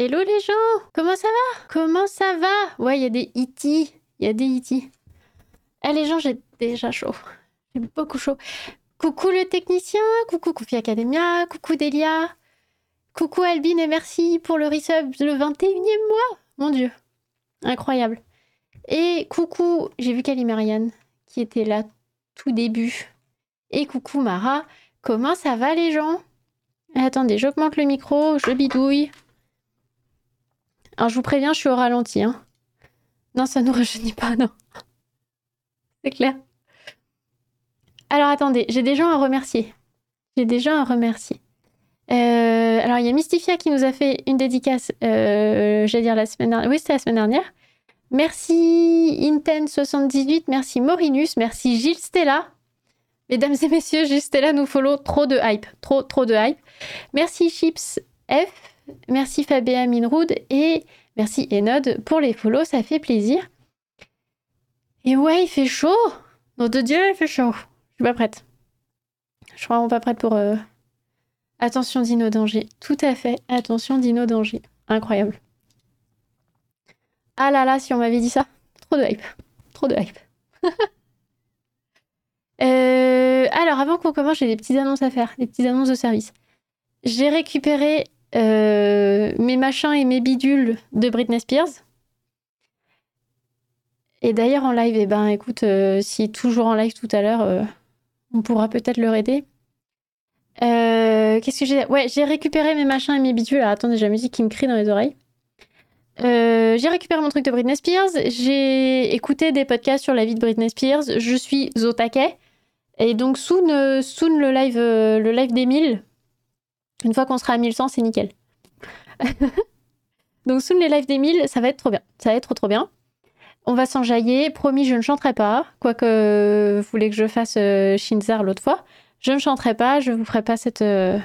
Hello les gens Comment ça va? Comment ça va? Ouais, il y a des E.T. Il y a des E.T. Eh les gens, j'ai déjà chaud. J'ai beaucoup chaud. Coucou le technicien, coucou Koufi Academia, coucou Delia, coucou Albine et merci pour le resub le 21e mois. Mon dieu. Incroyable. Et coucou, j'ai vu Marianne qui était là tout début. Et coucou Mara, comment ça va les gens? Attendez, j'augmente le micro, je bidouille. Je vous préviens, je suis au ralenti. Hein. Non, ça ne nous rajeunit pas, non. C'est clair. Alors, attendez, j'ai des gens à remercier. J'ai des gens à remercier. Euh, alors, il y a Mystifia qui nous a fait une dédicace, euh, j'allais dire la semaine dernière. Oui, c'était la semaine dernière. Merci Inten78, merci Morinus, merci Gilles Stella. Mesdames et messieurs, Gilles Stella nous follow. Trop de hype, trop, trop de hype. Merci Chips F. Merci Fabien Minroud et merci Enod pour les follow, ça fait plaisir. Et ouais, il fait chaud. Nom de Dieu, il fait chaud. Je suis pas prête. Je crois qu'on pas prête pour. Euh, attention Dino Danger. Tout à fait. Attention Dino Danger. Incroyable. Ah là là, si on m'avait dit ça. Trop de hype. Trop de hype. Euh, alors, avant qu'on commence, j'ai des petites annonces à faire. Des petites annonces de service. J'ai récupéré euh, mes machins et mes bidules de Britney Spears. Et d'ailleurs en live, eh ben écoute, euh, si toujours en live tout à l'heure, euh, on pourra peut-être leur aider. Qu'est-ce que j'ai Ouais, j'ai récupéré mes machins et mes bidules. Attendez, j'ai la musique qui me crie dans les oreilles. j'ai récupéré mon truc de Britney Spears. J'ai écouté des podcasts sur la vie de Britney Spears. Je suis au. Et donc, soon, soon le live, le live d'Emile, une fois qu'on sera à 1100, c'est nickel. Donc, sous les lives d'Emile, ça va être trop bien. Ça va être trop, trop bien. On va s'enjailler. Promis, je ne chanterai pas. Quoique vous voulez que je fasse euh, Shinzar l'autre fois. Je ne chanterai pas. Je ne vous ferai pas cette, euh,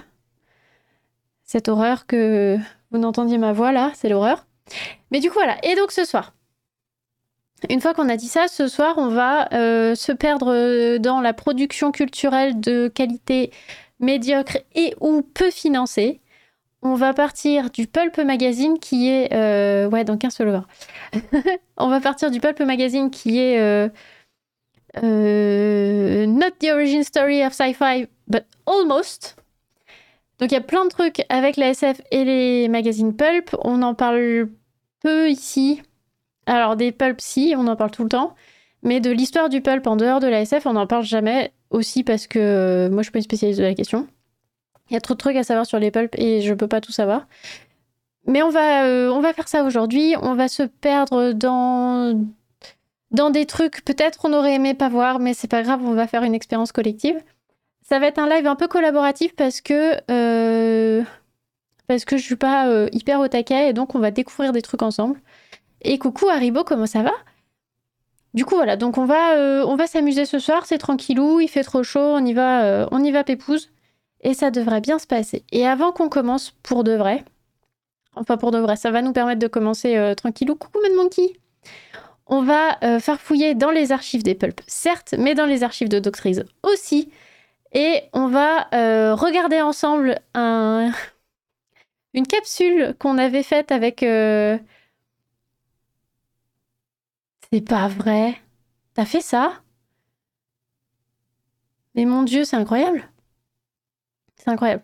cette horreur que vous n'entendiez ma voix là. C'est l'horreur. Mais du coup, voilà. Et donc, ce soir. Une fois qu'on a dit ça, ce soir, on va euh, se perdre dans la production culturelle de qualité médiocre et ou peu financé. On va partir du Pulp Magazine qui est... Euh, ouais, donc un seul On va partir du Pulp Magazine qui est... Euh, euh, not the origin story of sci-fi, but almost. Donc il y a plein de trucs avec la SF et les magazines Pulp. On en parle peu ici. Alors des Pulp, si, on en parle tout le temps. Mais de l'histoire du Pulp en dehors de la SF, on n'en parle jamais aussi parce que euh, moi je suis pas une spécialiste de la question. Il y a trop de trucs à savoir sur les pulps et je peux pas tout savoir. Mais on va, euh, on va faire ça aujourd'hui. On va se perdre dans, dans des trucs peut-être on aurait aimé pas voir, mais c'est pas grave, on va faire une expérience collective. Ça va être un live un peu collaboratif parce que euh, parce que je suis pas hyper au taquet et donc on va découvrir des trucs ensemble. Et coucou Haribo, comment ça va? Du coup, voilà, donc on va, euh, on va s'amuser ce soir, c'est tranquillou, il fait trop chaud, on y va, euh, on y va pépouze, et ça devrait bien se passer. Et avant qu'on commence pour de vrai, enfin pour de vrai, ça va nous permettre de commencer euh, tranquillou. Coucou Mad Monkey On va faire fouiller dans les archives des pulps, certes, mais dans les archives de Doctrice aussi. Et on va regarder ensemble un... une capsule qu'on avait faite avec c'est pas vrai. T'as fait ça? Mais mon Dieu, c'est incroyable. C'est incroyable.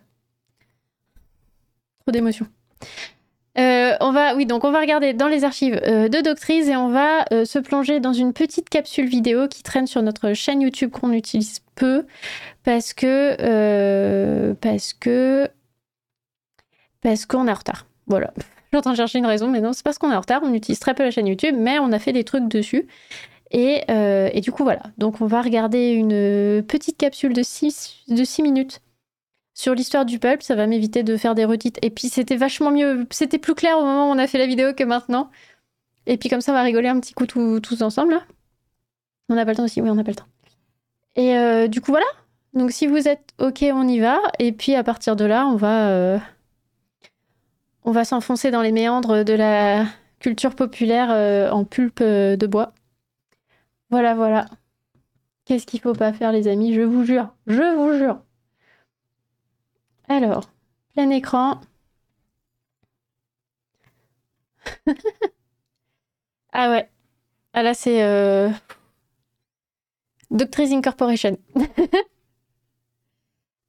Trop d'émotions. Euh, on va, oui, donc on va regarder dans les archives euh, de Doctrice et on va euh, se plonger dans une petite capsule vidéo qui traîne sur notre chaîne YouTube qu'on utilise peu parce que parce que parce qu'on est en retard. Voilà. Suis en train de chercher une raison, mais non, c'est parce qu'on est en retard. On utilise très peu la chaîne YouTube, mais on a fait des trucs dessus. Et, euh, du coup, voilà. Donc, on va regarder une petite capsule de 6 de six minutes sur l'histoire du pulp. Ça va m'éviter de faire des redites. Et puis, c'était vachement mieux. C'était plus clair au moment où on a fait la vidéo que maintenant. Et puis, comme ça, on va rigoler un petit coup tous ensemble. Là. On n'a pas le temps aussi Oui, on n'a pas le temps. Et euh, du coup, voilà. Donc, si vous êtes OK, on y va. Et puis, à partir de là, on va. Euh, on va s'enfoncer dans les méandres de la culture populaire euh, en pulpe euh, de bois. Voilà, voilà. Qu'est-ce qu'il faut pas faire, les amis? Je vous jure, je vous jure. Alors, plein écran. ah ouais. Ah là, c'est euh... Incorporation.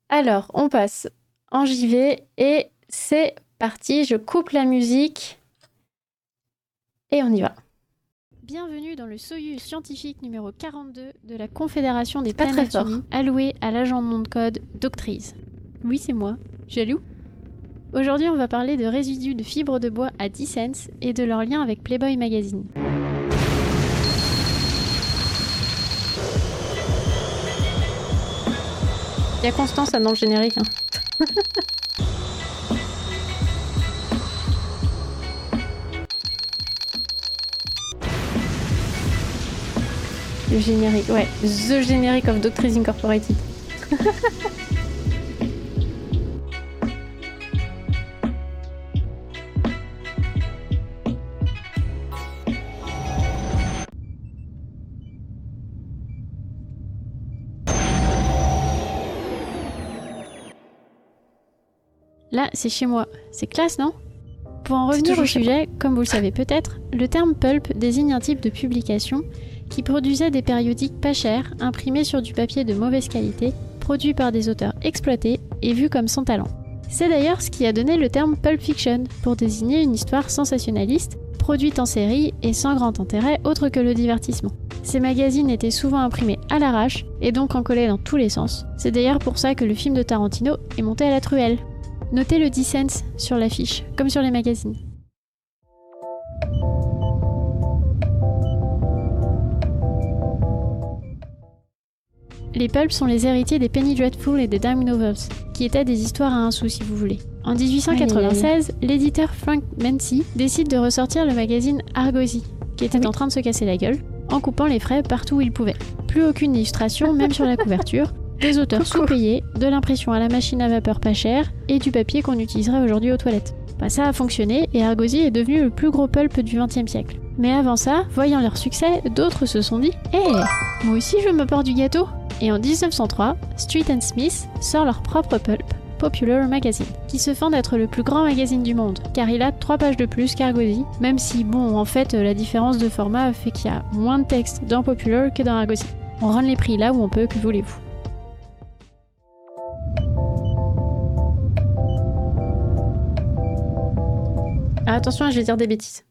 Alors, on passe en JV et c'est parti. Je coupe la musique et on y va. Bienvenue dans le Soyuz scientifique numéro 42 de la Confédération des planètes unies, alloué à l'agent de nom de code Doctrice. Oui, c'est moi. Jaloux Aujourd'hui, on va parler de résidus de fibres de bois à 10 cents et de leur lien avec Playboy Magazine. Il y a Constance dans le générique. Hein. le générique, ouais. The Generic of Doctrines Incorporated. Là, c'est chez moi. C'est classe, non? Pour en revenir au sujet, comme vous le savez peut-être, le terme pulp désigne un type de publication qui produisait des périodiques pas chers, imprimés sur du papier de mauvaise qualité, produits par des auteurs exploités et vus comme sans talent. C'est d'ailleurs ce qui a donné le terme pulp fiction pour désigner une histoire sensationnaliste, produite en série et sans grand intérêt autre que le divertissement. Ces magazines étaient souvent imprimés à l'arrache et donc encollés dans tous les sens. C'est d'ailleurs pour ça que le film de Tarantino est monté à la truelle. Notez le 10 cents sur l'affiche, comme sur les magazines. Les pulps sont les héritiers des Penny Dreadful et des Dime Novels, qui étaient des histoires à un sou si vous voulez. En 1896, l'éditeur Frank Mancy décide de ressortir le magazine Argosy, qui était en train de se casser la gueule, en coupant les frais partout où il pouvait. Plus aucune illustration, même sur la couverture, des auteurs sous-payés, de l'impression à la machine à vapeur pas chère et du papier qu'on utiliserait aujourd'hui aux toilettes. Bah, ça a fonctionné et Argosy est devenu le plus gros pulp du XXe siècle. Mais avant ça, voyant leur succès, d'autres se sont dit Hé, moi aussi je me porte du gâteau Et en 1903, Street and Smith sort leur propre pulp, Popular Magazine, qui se fend d'être le plus grand magazine du monde, car il a 3 pages de plus qu'Argosy, même si, bon, en fait, la différence de format fait qu'il y a moins de texte dans Popular que dans Argosy. On rend les prix là où on peut, que voulez-vous. Ah, attention, je vais dire des bêtises.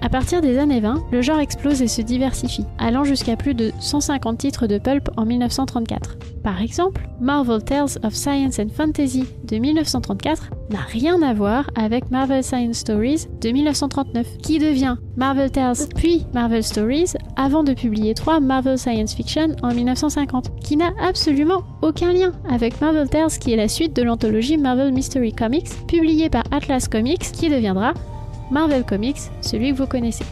À partir des années 20, le genre explose et se diversifie, allant jusqu'à plus de 150 titres de pulp en 1934. Par exemple, Marvel Tales of Science and Fantasy de 1934 n'a rien à voir avec Marvel Science Stories de 1939, qui devient Marvel Tales puis Marvel Stories avant de publier trois Marvel Science Fiction en 1950, qui n'a absolument aucun lien avec Marvel Tales qui est la suite de l'anthologie Marvel Mystery Comics publiée par Atlas Comics qui deviendra Marvel Comics, celui que vous connaissez.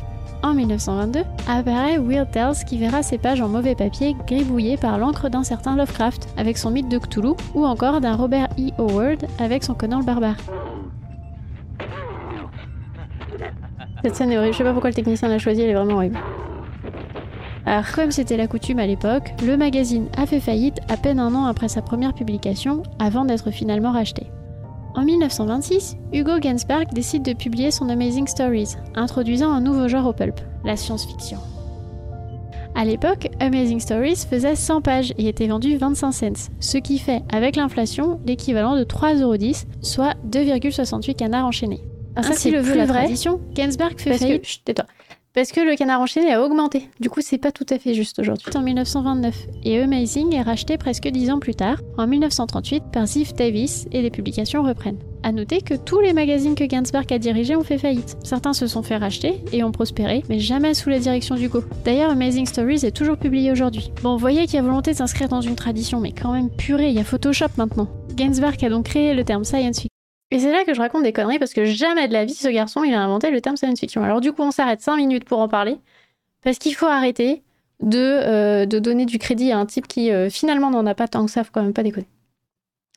En 1922, apparaît Weird Tales qui verra ses pages en mauvais papier gribouillées par l'encre d'un certain Lovecraft avec son mythe de Cthulhu ou encore d'un Robert E. Howard avec son Conan le barbare. Cette scène est horrible, je sais pas pourquoi le technicien l'a choisi, elle est vraiment horrible. Alors, comme c'était la coutume à l'époque, le magazine a fait faillite à peine un an après sa première publication, avant d'être finalement racheté. En 1926, Hugo Gensberg décide de publier son Amazing Stories, introduisant un nouveau genre au pulp, la science-fiction. À l'époque, Amazing Stories faisait 100 pages et était vendu 25 cents, ce qui fait, avec l'inflation, l'équivalent de 3,10€, soit 2,68 canards enchaînés. Ah, c'est le veut la tradition, Gensberg fait faillite. tais-toi. Parce que le canard enchaîné a augmenté. Du coup, c'est pas tout à fait juste aujourd'hui. En 1929, et Amazing est racheté presque dix ans plus tard, en 1938, par Ziff Davis, et les publications reprennent. À noter que tous les magazines que Gainsberg a dirigés ont fait faillite. Certains se sont fait racheter et ont prospéré, mais jamais sous la direction d'Hugo. D'ailleurs, Amazing Stories est toujours publié aujourd'hui. Bon, vous voyez qu'il y a volonté de s'inscrire dans une tradition, mais quand même purée, il y a Photoshop maintenant. Gainsberg a donc créé le terme science fiction et c'est là que je raconte des conneries parce que jamais de la vie, ce garçon, il a inventé le terme science fiction. Alors du coup, on s'arrête 5 minutes pour en parler parce qu'il faut arrêter de, euh, de, donner du crédit à un type qui euh, finalement n'en a pas tant que ça, faut quand même pas déconner.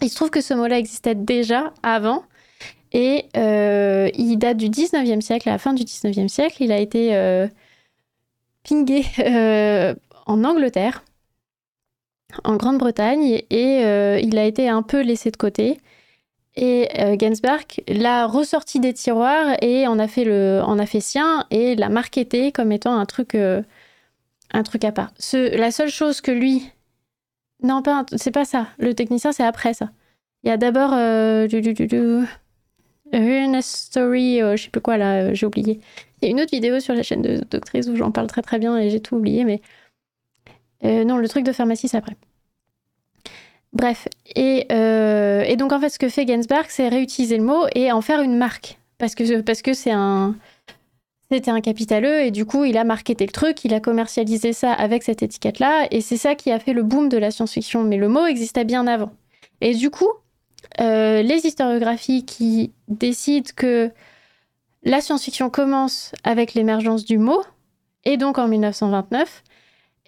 Il se trouve que ce mot-là existait déjà avant et euh, il date du 19e siècle, à la fin du 19e siècle. Il a été pingé en Angleterre, en Grande-Bretagne et il a été un peu laissé de côté. Et euh, l'a ressorti des tiroirs et en a fait, le, en a fait sien et l'a marketé comme étant un truc, euh, un truc à part. Ce, la seule chose que lui. Non, pas, c'est pas ça. Le technicien, c'est après ça. Il y a d'abord. Euh, du, Une story, je sais plus quoi là, j'ai oublié. Il y a une autre vidéo sur la chaîne de Doctrice où j'en parle très très bien et j'ai tout oublié, mais. non, le truc de pharmacie, c'est après. Bref, euh, et, donc en fait, ce que fait Gainsbourg, c'est réutiliser le mot et en faire une marque. Parce que un. C'était un capitaleux et du coup, il a marketé le truc, il a commercialisé ça avec cette étiquette-là et c'est ça qui a fait le boom de la science-fiction. Mais le mot existait bien avant. Et du coup, euh, les historiographies qui décident que la science-fiction commence avec l'émergence du mot, et donc en 1929,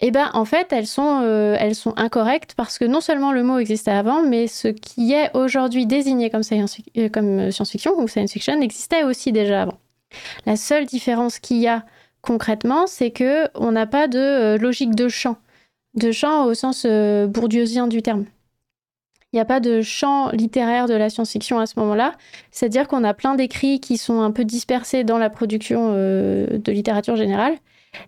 eh ben, en fait, elles sont, euh, elles sont incorrectes parce que non seulement le mot existait avant, mais ce qui est aujourd'hui désigné comme euh, comme science-fiction ou science fiction existait aussi déjà avant. La seule différence qu'il y a concrètement, c'est que on n'a pas de euh, logique de champ, de champ au sens bourdieusien du terme. Il n'y a pas de champ littéraire de la science-fiction à ce moment-là. C'est-à-dire qu'on a plein d'écrits qui sont un peu dispersés dans la production de littérature générale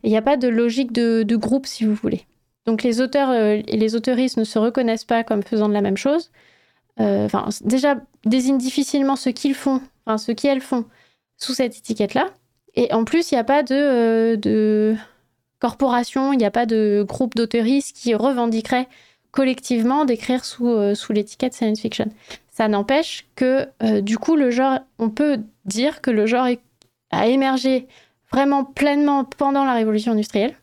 il n'y a pas de logique de, groupe, si vous voulez. Donc les auteurs euh, et les auteuristes ne se reconnaissent pas comme faisant de la même chose. Euh, déjà, désignent difficilement ce qu'ils font, enfin ce qu'elles font sous cette étiquette-là. Et en plus, il n'y a pas de, euh, corporation, il n'y a pas de groupe d'auteuristes qui revendiquerait collectivement d'écrire sous, sous l'étiquette science fiction. Ça n'empêche que, du coup, le genre, on peut dire que le genre a émergé vraiment pleinement pendant la révolution industrielle.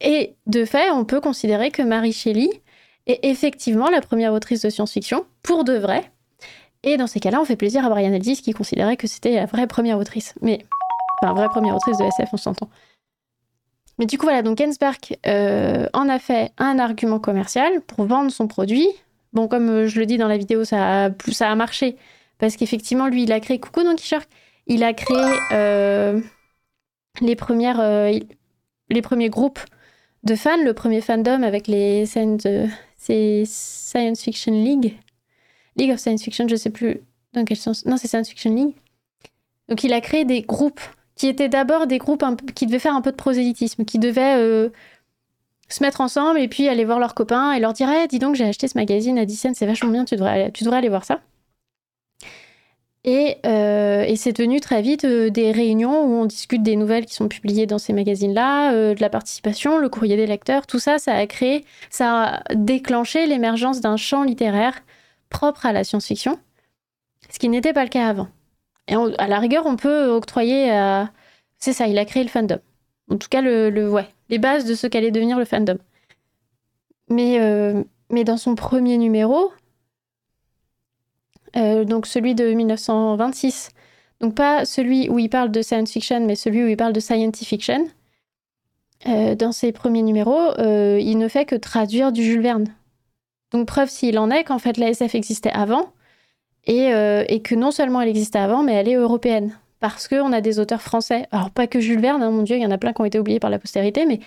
Et de fait, on peut considérer que Marie Shelley est effectivement la première autrice de science-fiction, pour de vrai. Et dans ces cas-là, on fait plaisir à Brian Aldiss qui considérait que c'était la vraie première autrice. Mais, enfin, vraie première autrice de SF, on s'entend. Mais du coup, voilà, donc Gensberg euh, en a fait un argument commercial pour vendre son produit. Bon, comme euh, je le dis dans la vidéo, ça a, ça a marché. Parce qu'effectivement, lui, il a créé Coucou Donkey Shark. Il a créé euh, euh, les premiers groupes de fans, le premier fandom avec les Science, Science Fiction League. League of Science Fiction, je sais plus dans quel sens. Non, c'est Science Fiction League. Donc il a créé des groupes qui étaient d'abord des groupes qui devaient faire un peu de prosélytisme, qui devaient euh, se mettre ensemble et puis aller voir leurs copains et leur dire hey, dis donc j'ai acheté ce magazine à 10 cents, c'est vachement bien, tu devrais, tu devrais aller voir ça. Euh, et, c'est tenu très vite euh, des réunions où on discute des nouvelles qui sont publiées dans ces magazines-là, euh, de la participation, le courrier des lecteurs, tout ça, ça a créé, ça a déclenché l'émergence d'un champ littéraire propre à la science-fiction, ce qui n'était pas le cas avant. Et à la rigueur, on peut octroyer à... C'est ça, il a créé le fandom. En tout cas, les bases de ce qu'allait devenir le fandom. Mais dans son premier numéro, euh, donc celui de 1926. Donc pas celui où il parle de science fiction, mais celui où il parle de scientific fiction. Euh, dans ses premiers numéros, euh, il ne fait que traduire du Jules Verne. Donc preuve s'il en est qu'en fait la SF existait avant et, que non seulement elle existait avant, mais elle est européenne. Parce qu'on a des auteurs français. Alors pas que Jules Verne, hein, mon Dieu, il y en a plein qui ont été oubliés par la postérité, mais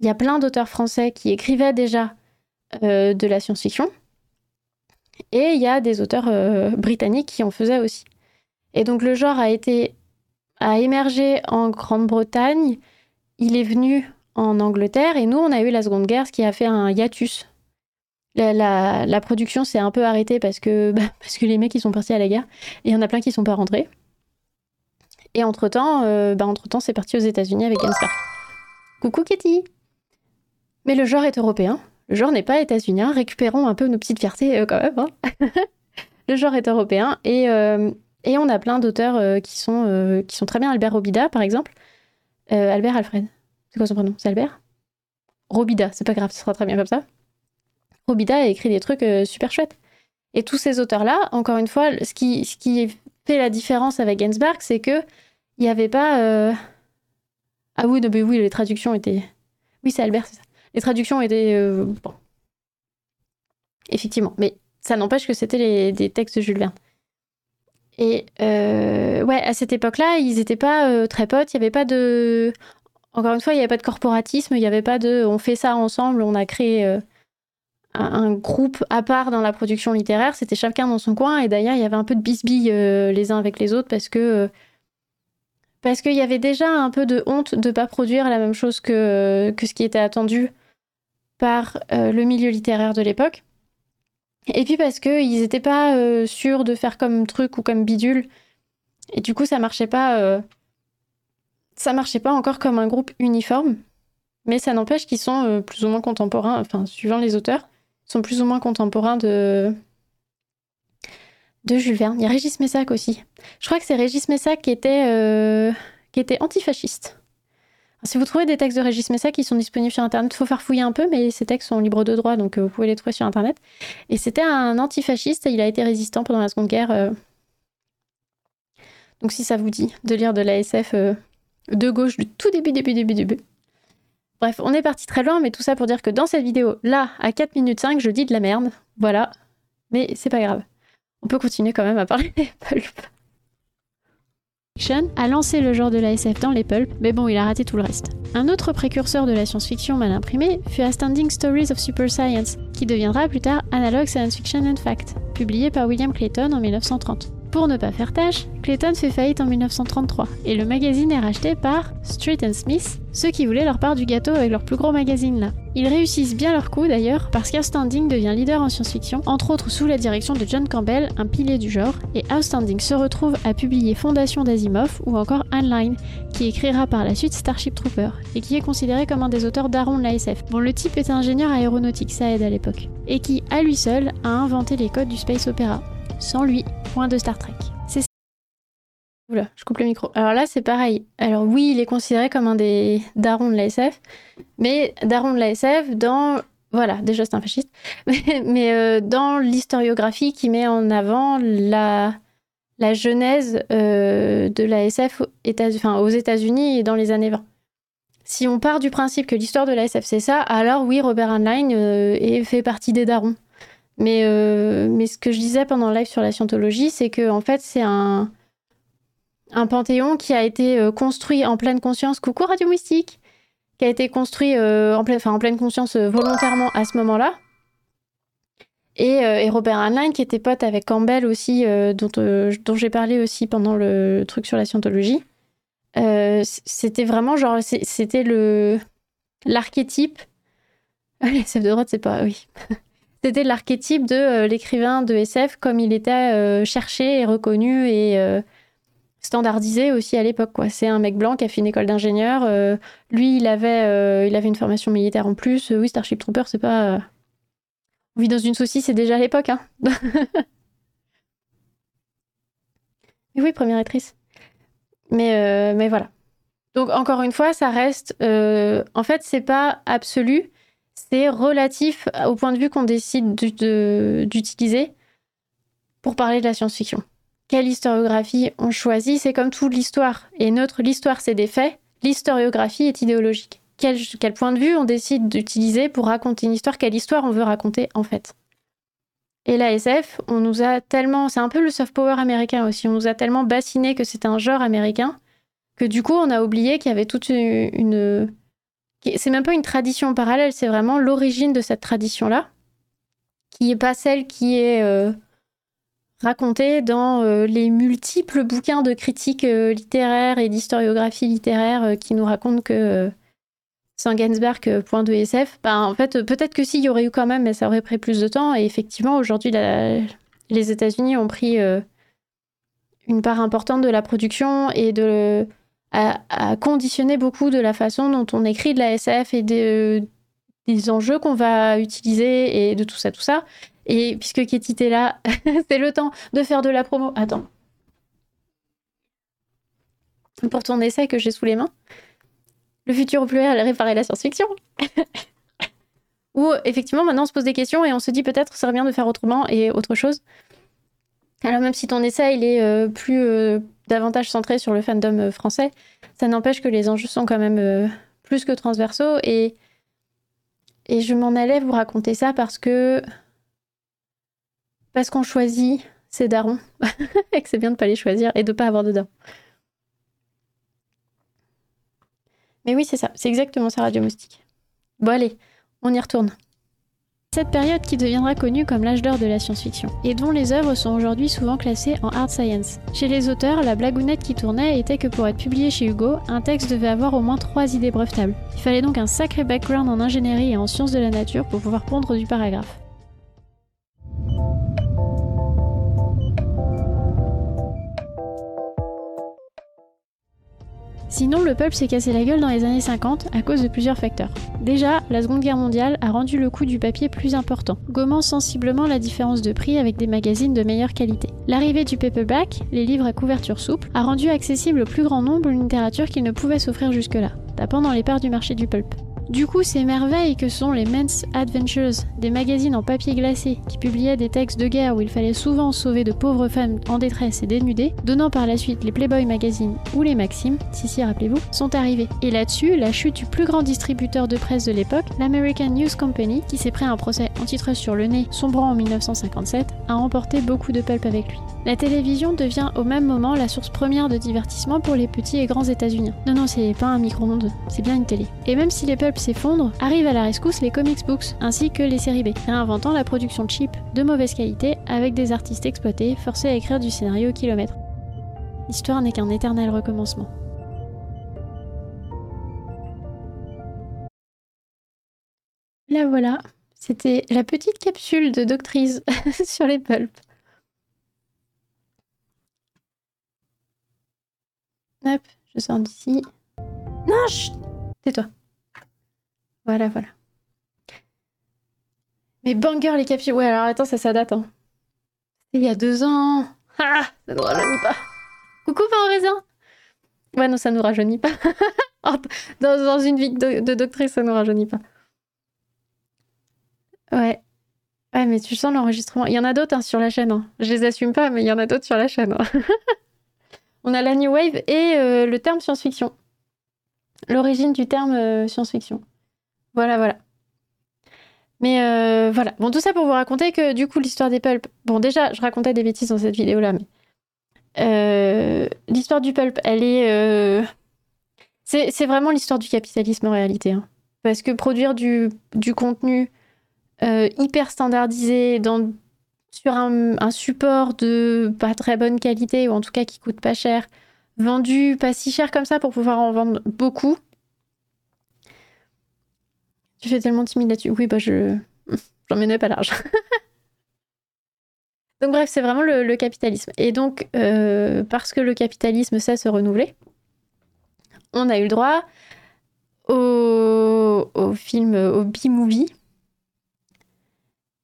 il y a plein d'auteurs français qui écrivaient déjà de la science-fiction et il y a des auteurs euh, britanniques qui en faisaient aussi. Et donc le genre a été a émergé en Grande-Bretagne, il est venu en Angleterre et nous on a eu la Seconde Guerre, ce qui a fait un hiatus. La, production s'est un peu arrêtée parce que, bah, parce que les mecs ils sont partis à la guerre et il y en a plein qui sont pas rentrés. Et entre-temps, euh, bah, entre-temps c'est parti aux États-Unis avec Gainsbourg. Coucou Katie Mais le genre est européen, le genre n'est pas états-unien, récupérons un peu nos petites fiertés euh, quand même. Hein. le genre est européen et, euh, et on a plein d'auteurs euh, qui, sont, qui sont très bien. Albert Robida, par exemple. Albert Alfred. C'est quoi son prénom? C'est Albert? Robida, c'est pas grave, ce sera très bien comme ça. Robida a écrit des trucs super chouettes. Et tous ces auteurs-là, encore une fois, ce qui, ce qui fait la différence avec Gainsbourg, c'est que il n'y avait pas. Ah oui, oui, les traductions étaient. Oui, c'est Albert, c'est ça les traductions étaient. Euh, bon. Effectivement. Mais ça n'empêche que c'était des textes de Jules Verne. Et euh, ouais, à cette époque-là, ils n'étaient pas euh, très potes. Il n'y avait pas de. Encore une fois, il n'y avait pas de corporatisme. Il n'y avait pas de. On fait ça ensemble. On a créé un groupe à part dans la production littéraire, c'était chacun dans son coin, et d'ailleurs il y avait un peu de bisbille les uns avec les autres parce que parce qu'il y avait déjà un peu de honte de ne pas produire la même chose que, que ce qui était attendu par le milieu littéraire de l'époque. Et puis parce qu'ils n'étaient pas euh, sûrs de faire comme truc ou comme bidule. Et du coup, ça marchait pas. Euh, ça marchait pas encore comme un groupe uniforme. Mais ça n'empêche qu'ils sont euh, plus ou moins contemporains, enfin, suivant les auteurs, sont plus ou moins contemporains de. de Jules Verne. Il y a Régis Messac aussi. Je crois que c'est Régis Messac qui qui était antifasciste. Si vous trouvez des textes de Régis Messa qui sont disponibles sur Internet, il faut faire fouiller un peu, mais ces textes sont libres de droit, donc euh, vous pouvez les trouver sur Internet. Et c'était un antifasciste il a été résistant pendant la Seconde Guerre. Euh. Donc si ça vous dit de lire de l'ASF euh, de gauche du tout début, début, début, début. Bref, on est parti très loin, mais tout ça pour dire que dans cette vidéo, là, à 4 minutes 5, je dis de la merde. Voilà. Mais c'est pas grave. On peut continuer quand même à parler des a lancé le genre de la SF dans les pulps, mais bon, il a raté tout le reste. Un autre précurseur de la science-fiction mal imprimée fut Astounding Stories of Super Science, qui deviendra plus tard Analog Science Fiction and Fact, publié par William Clayton en 1930. Pour ne pas faire tâche, Clayton fait faillite en 1933 et le magazine est racheté par Street Smith, ceux qui voulaient leur part du gâteau avec leur plus gros magazine là. Ils réussissent bien leur coup d'ailleurs parce qu'Outstanding devient leader en science-fiction, entre autres sous la direction de John Campbell, un pilier du genre, et Outstanding se retrouve à publier Fondation d'Asimov ou encore Online, qui écrira par la suite Starship Trooper, et qui est considéré comme un des auteurs d'Aaron de l'ASF. Bon, le type est ingénieur aéronautique, ça aide à l'époque, et qui, à lui seul, a inventé les codes du space opera. Sans lui, point de Star Trek. C'est Oula, je coupe le micro. Alors là, c'est pareil. Alors oui, il est considéré comme un des darons de la SF, mais daron de la SF dans... Voilà, déjà c'est un fasciste, mais, euh, dans l'historiographie qui met en avant la, la genèse euh, de la SF aux États-Unis et dans les années 20. Si on part du principe que l'histoire de la SF c'est ça, alors oui, Robert Heinlein euh, fait partie des darons. Mais, euh, mais ce que je disais pendant le live sur la scientologie, c'est que en fait, c'est un, un panthéon qui a été euh, construit en pleine conscience. Coucou Radio Mystique Qui a été construit euh, en, pleine, en pleine conscience volontairement à ce moment-là. Et, Robert Heinlein, qui était pote avec Campbell aussi, dont, dont j'ai parlé aussi pendant le truc sur la scientologie. c'était vraiment genre, c'était le l'archétype. Les de droite, c'est pas. Oui. C'était l'archétype de euh, l'écrivain de SF comme il était euh, cherché et reconnu et euh, standardisé aussi à l'époque. C'est un mec blanc qui a fait une école d'ingénieur. lui, il avait, il avait une formation militaire en plus. oui, Starship Trooper, c'est pas... On vit dans une saucisse, c'est déjà à l'époque. Hein. oui, première actrice. Mais, mais voilà. Donc, encore une fois, ça reste... en fait, c'est pas absolu c'est relatif au point de vue qu'on décide d'utiliser pour parler de la science-fiction. Quelle historiographie on choisit C'est comme toute l'histoire. Et notre l'histoire, c'est des faits. L'historiographie est idéologique. Quel, point de vue on décide d'utiliser pour raconter une histoire? Quelle histoire on veut raconter en fait? Et la SF, on nous a tellement... C'est un peu le soft power américain aussi. On nous a tellement bassiné que c'était un genre américain que du coup, on a oublié qu'il y avait toute une c'est même pas une tradition parallèle, c'est vraiment l'origine de cette tradition-là, qui n'est pas celle qui est euh, racontée dans euh, les multiples bouquins de critiques euh, littéraires et d'historiographie littéraire qui nous racontent que Saint Gainsbourg, point de SF. Ben, en fait, peut-être que s'il y aurait eu quand même, mais ça aurait pris plus de temps. Et effectivement, aujourd'hui, les États-Unis ont pris une part importante de la production et de a, conditionné beaucoup de la façon dont on écrit de la SF et des enjeux qu'on va utiliser et de tout ça, tout ça. Et puisque Katie est là, c'est le temps de faire de la promo. Attends. Pour ton essai que j'ai sous les mains. Le futur au pluriel réparer la science-fiction. Ou effectivement, maintenant on se pose des questions et on se dit peut-être ça serait bien de faire autrement et autre chose. Alors même si ton essai est euh, plus euh, davantage centré sur le fandom euh, français, ça n'empêche que les enjeux sont quand même plus que transversaux. Et, je m'en allais vous raconter ça parce que. Parce qu'on choisit ces darons. et que c'est bien de pas les choisir et de ne pas avoir de darons. Mais oui, c'est ça. C'est exactement ça, Radio Moustique. Bon, allez, on y retourne. Cette période qui deviendra connue comme l'âge d'or de la science-fiction, et dont les œuvres sont aujourd'hui souvent classées en hard science. Chez les auteurs, la blagounette qui tournait était que pour être publié chez Hugo, un texte devait avoir au moins trois idées brevetables. Il fallait donc un sacré background en ingénierie et en sciences de la nature pour pouvoir pondre du paragraphe. Sinon, le pulp s'est cassé la gueule dans les années 50 à cause de plusieurs facteurs. Déjà, la Seconde Guerre mondiale a rendu le coût du papier plus important, gommant sensiblement la différence de prix avec des magazines de meilleure qualité. L'arrivée du paperback, les livres à couverture souple, a rendu accessible au plus grand nombre une littérature qui ne pouvait s'offrir jusque-là, tapant dans les parts du marché du pulp. Du coup, ces merveilles que sont les Men's Adventures, des magazines en papier glacé qui publiaient des textes de guerre où il fallait souvent sauver de pauvres femmes en détresse et dénudées, donnant par la suite les Playboy Magazine ou les Maxim, si si rappelez-vous, sont arrivés. Et là-dessus, la chute du plus grand distributeur de presse de l'époque, l'American News Company, qui s'est pris un procès antitrust sur le nez, sombrant en 1957, a remporté beaucoup de pulp avec lui. La télévision devient au même moment la source première de divertissement pour les petits et grands États-Unis. Non, non, c'est pas un micro-ondes, c'est bien une télé. Et même si les pulps s'effondrent, arrivent à la rescousse les comics books, ainsi que les séries B, réinventant la production cheap, de mauvaise qualité, avec des artistes exploités, forcés à écrire du scénario au kilomètre. L'histoire n'est qu'un éternel recommencement. Là voilà, c'était la petite capsule de doctrice sur les pulps. Hop, je sors d'ici. Non, chut Tais-toi. Voilà, voilà. Mais banger les capsules. Ouais, alors attends, ça, ça date. Hein. Il y a deux ans. Ah, ça nous rajeunit pas. Coucou, pain. Ouais, non, ça nous rajeunit pas. dans, dans, une vie de, doctrice, ça nous rajeunit pas. Ouais. Ouais, mais tu sens l'enregistrement. Il y en a d'autres hein, sur la chaîne. Hein. Je les assume pas, mais il y en a d'autres sur la chaîne. On a la New Wave et euh, le terme science-fiction. L'origine du terme euh, science-fiction. Voilà, voilà. Mais euh, voilà. Bon, tout ça pour vous raconter que du coup, l'histoire des pulps. Bon, déjà, je racontais des bêtises dans cette vidéo-là, mais. l'histoire du pulp, elle est. C'est vraiment l'histoire du capitalisme en réalité. Hein. Parce que produire du, du contenu hyper standardisé sur un, support de pas très bonne qualité, ou en tout cas qui coûte pas cher, vendu pas si cher comme ça pour pouvoir en vendre beaucoup. Tu fais tellement timide là-dessus. Oui, bah je. J'en pas large. donc bref, c'est vraiment le, capitalisme. Et donc, euh, parce que le capitalisme sait se renouveler, on a eu le droit au, film, au B-movie,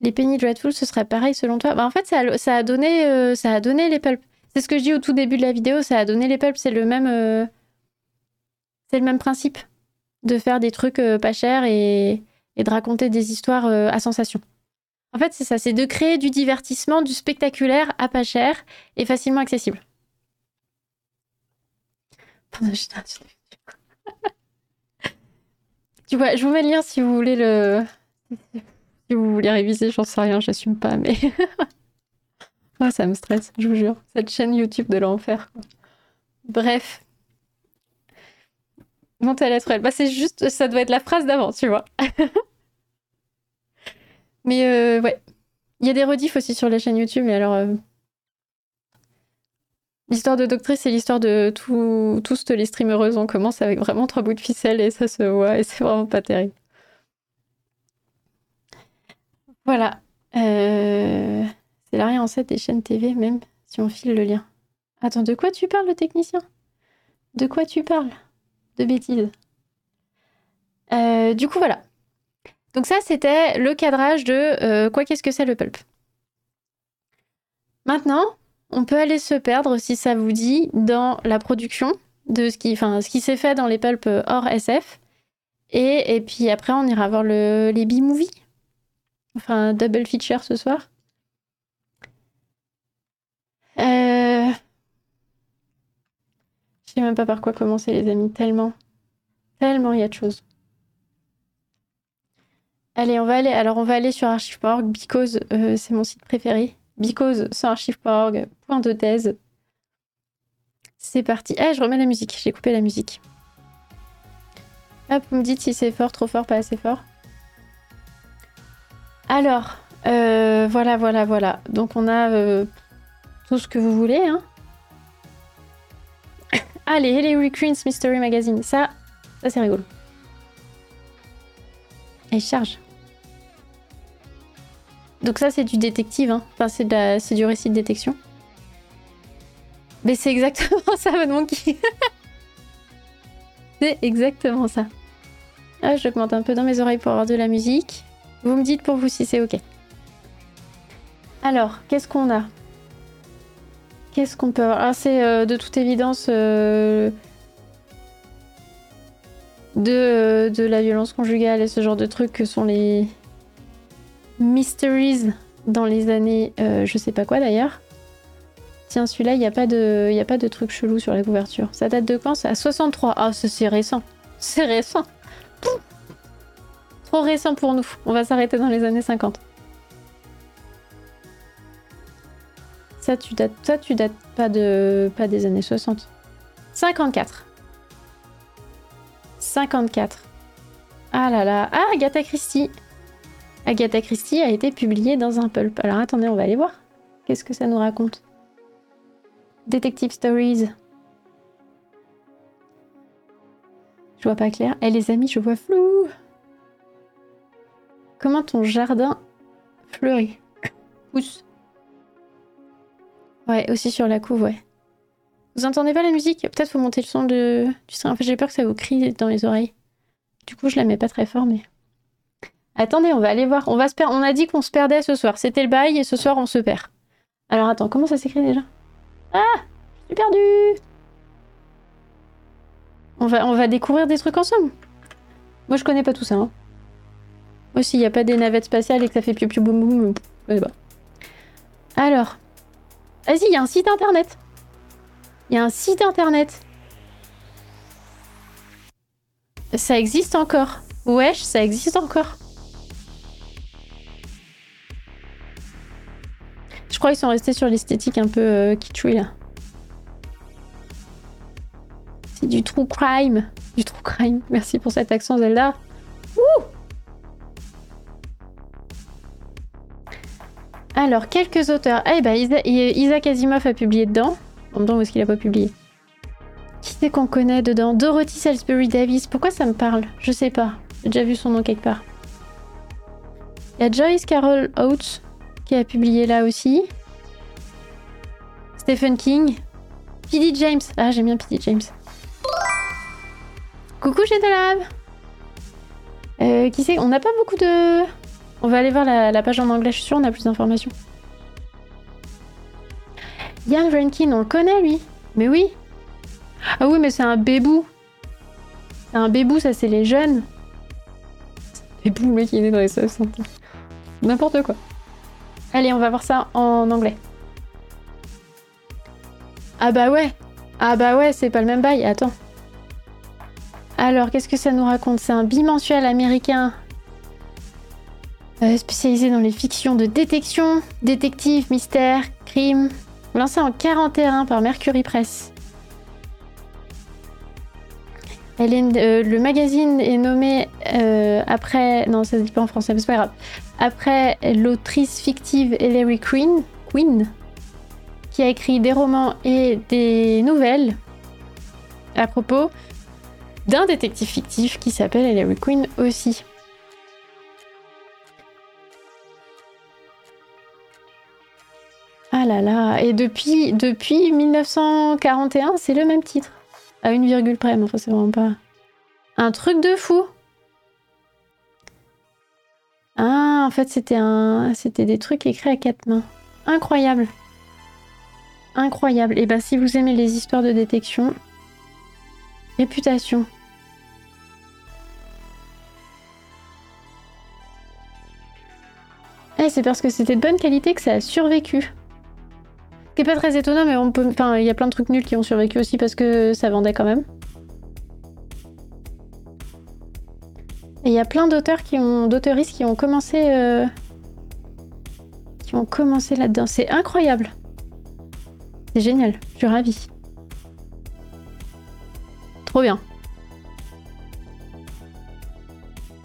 les Penny Dreadful, ce serait pareil selon toi bah, En fait, ça a, donné, euh, ça a donné les pulps. C'est ce que je dis au tout début de la vidéo, ça a donné les pulps. C'est le même, euh, c'est le même principe de faire des trucs euh, pas chers et, de raconter des histoires à sensation. En fait, c'est ça, c'est de créer du divertissement, du spectaculaire à pas cher et facilement accessible. tu vois, je vous mets le lien si vous voulez le. Si vous voulez réviser, j'en sais rien, j'assume pas, mais. oh, ça me stresse, je vous jure. Cette chaîne YouTube de l'enfer. Bref. Montez à la Bah, c'est juste, ça doit être la phrase d'avant, tu vois. mais euh, ouais. Il y a des rediffs aussi sur la chaîne YouTube, mais alors. Euh, l'histoire de Doctrice, c'est l'histoire de tout, tous les streamers. On commence avec vraiment trois bouts de ficelle et ça se voit et c'est vraiment pas terrible. Voilà. Euh, c'est l'arrêt en 7 des chaînes TV, même si on file le lien. Attends, de quoi tu parles, le technicien? De quoi tu parles? De bêtises. Euh, du coup, voilà. Donc ça, c'était le cadrage de euh, quoi qu'est-ce que c'est le pulp? Maintenant, on peut aller se perdre, si ça vous dit, dans la production de ce qui, s'est fait dans les pulps hors SF. Et, et puis après, on ira voir le, les B-movies Enfin, double feature ce soir. Euh... Sais même pas par quoi commencer, les amis. Tellement. Tellement il y a de choses. Allez, on va aller. Alors, on va aller sur archive.org because euh, c'est mon site préféré. Because sans archive.org, point de thèse. C'est parti. Eh, je remets la musique. J'ai coupé la musique. Hop, vous me dites si c'est fort, trop fort, pas assez fort. Alors, euh, voilà, voilà, voilà. Donc on a euh, tout ce que vous voulez. Hein. Allez, Hillary Queen's Mystery Magazine. Ça, ça c'est rigolo. Et charge. Donc ça c'est du détective, hein. enfin c'est, c'est du récit de détection. Mais c'est exactement ça, Mad Monkey. c'est exactement ça. Ah, j'augmente un peu dans mes oreilles pour avoir de la musique. Vous me dites pour vous si c'est ok. Alors, qu'est-ce qu'on a? Qu'est-ce qu'on peut avoir Ah, c'est euh, de toute évidence euh, de, euh, de la violence conjugale et ce genre de trucs que sont les mysteries dans les années je sais pas quoi d'ailleurs. Tiens, celui-là, il n'y a, pas de, y a de truc chelou sur la couverture. Ça date de quand C'est à 63. Ah, c'est récent. C'est récent. Trop récent pour nous. On va s'arrêter dans les années 50. Ça, tu dates, dates pas, de, pas des années 60. 54. 54. Ah là là. Ah, Agatha Christie. Agatha Christie a été publiée dans un pulp. Alors attendez, on va aller voir. Qu'est-ce que ça nous raconte? Detective Stories. Je vois pas clair. Eh, les amis, je vois flou. Comment ton jardin fleurit? Pousse. Ouais, aussi sur la couve, ouais. Vous entendez pas la musique? Peut-être faut monter le son de... du stream. En fait, j'ai peur que ça vous crie dans les oreilles. Du coup, je la mets pas très fort, mais... Attendez, on va aller voir. On, va se on a dit qu'on se perdait ce soir. C'était le bail et ce soir, on se perd. Alors, attends, comment ça s'écrit déjà? Ah Je suis perdu on va, on va découvrir des trucs ensemble. Moi, je connais pas tout ça. Hein. Moi, n'y a pas des navettes spatiales et que ça fait piou piou boum boum, je pas. Alors, Vas-y, il y a un site internet. Il y a un site internet. Ça existe encore. Wesh, ça existe encore. Je crois qu'ils sont restés sur l'esthétique un peu euh, là. C'est du true crime. Du true crime. Merci pour cet accent Zelda. Ouh Alors, quelques auteurs. Ah, bah, Isaac Asimov a publié dedans. En où est-ce qu'il a pas publié? Qui c'est qu'on connaît dedans? Dorothy Salisbury Davis. Pourquoi ça me parle? Je sais pas. J'ai déjà vu son nom quelque part. Il y a Joyce Carol Oates qui a publié là aussi. Stephen King. P.D. James. Ah, j'aime bien P.D. James. Coucou, j'ai. Euh, qui c'est? On n'a pas beaucoup de... On va aller voir la, page en anglais, je suis sûre on a plus d'informations. Ian Rankin, on le connaît lui Mais oui Ah oui, mais c'est un bébou C'est un bébou, ça c'est les jeunes Bébou, le mec il est dans les 60. N'importe quoi. Allez, on va voir ça en anglais. Ah bah ouais Ah bah ouais, c'est pas le même bail, attends. Alors, qu'est-ce que ça nous raconte? C'est un bimensuel américain euh, spécialisé dans les fictions de détection, détective, mystère, crime, lancé en 41 par Mercury Press. Euh, le magazine est nommé euh, après. Non, ça se dit pas en français, mais c'est pas grave. Après l'autrice fictive Hilary Queen, Queen, qui a écrit des romans et des nouvelles à propos d'un détective fictif qui s'appelle Hilary Queen aussi. Ah là là, et depuis, depuis 1941, c'est le même titre. À une virgule près, mais enfin, c'est vraiment pas. Un truc de fou! Ah, en fait, c'était un... c'était des trucs écrits à quatre mains. Incroyable! Incroyable. Et bah, si vous aimez les histoires de détection, réputation. Eh, c'est parce que c'était de bonne qualité que ça a survécu. Ce pas très étonnant, mais il y a plein de trucs nuls qui ont survécu aussi parce que ça vendait quand même. Et il y a plein d'auteurs qui ont. d'auteuristes qui ont commencé. Euh, qui ont commencé là-dedans. C'est incroyable. C'est génial. Je suis ravie. Trop bien.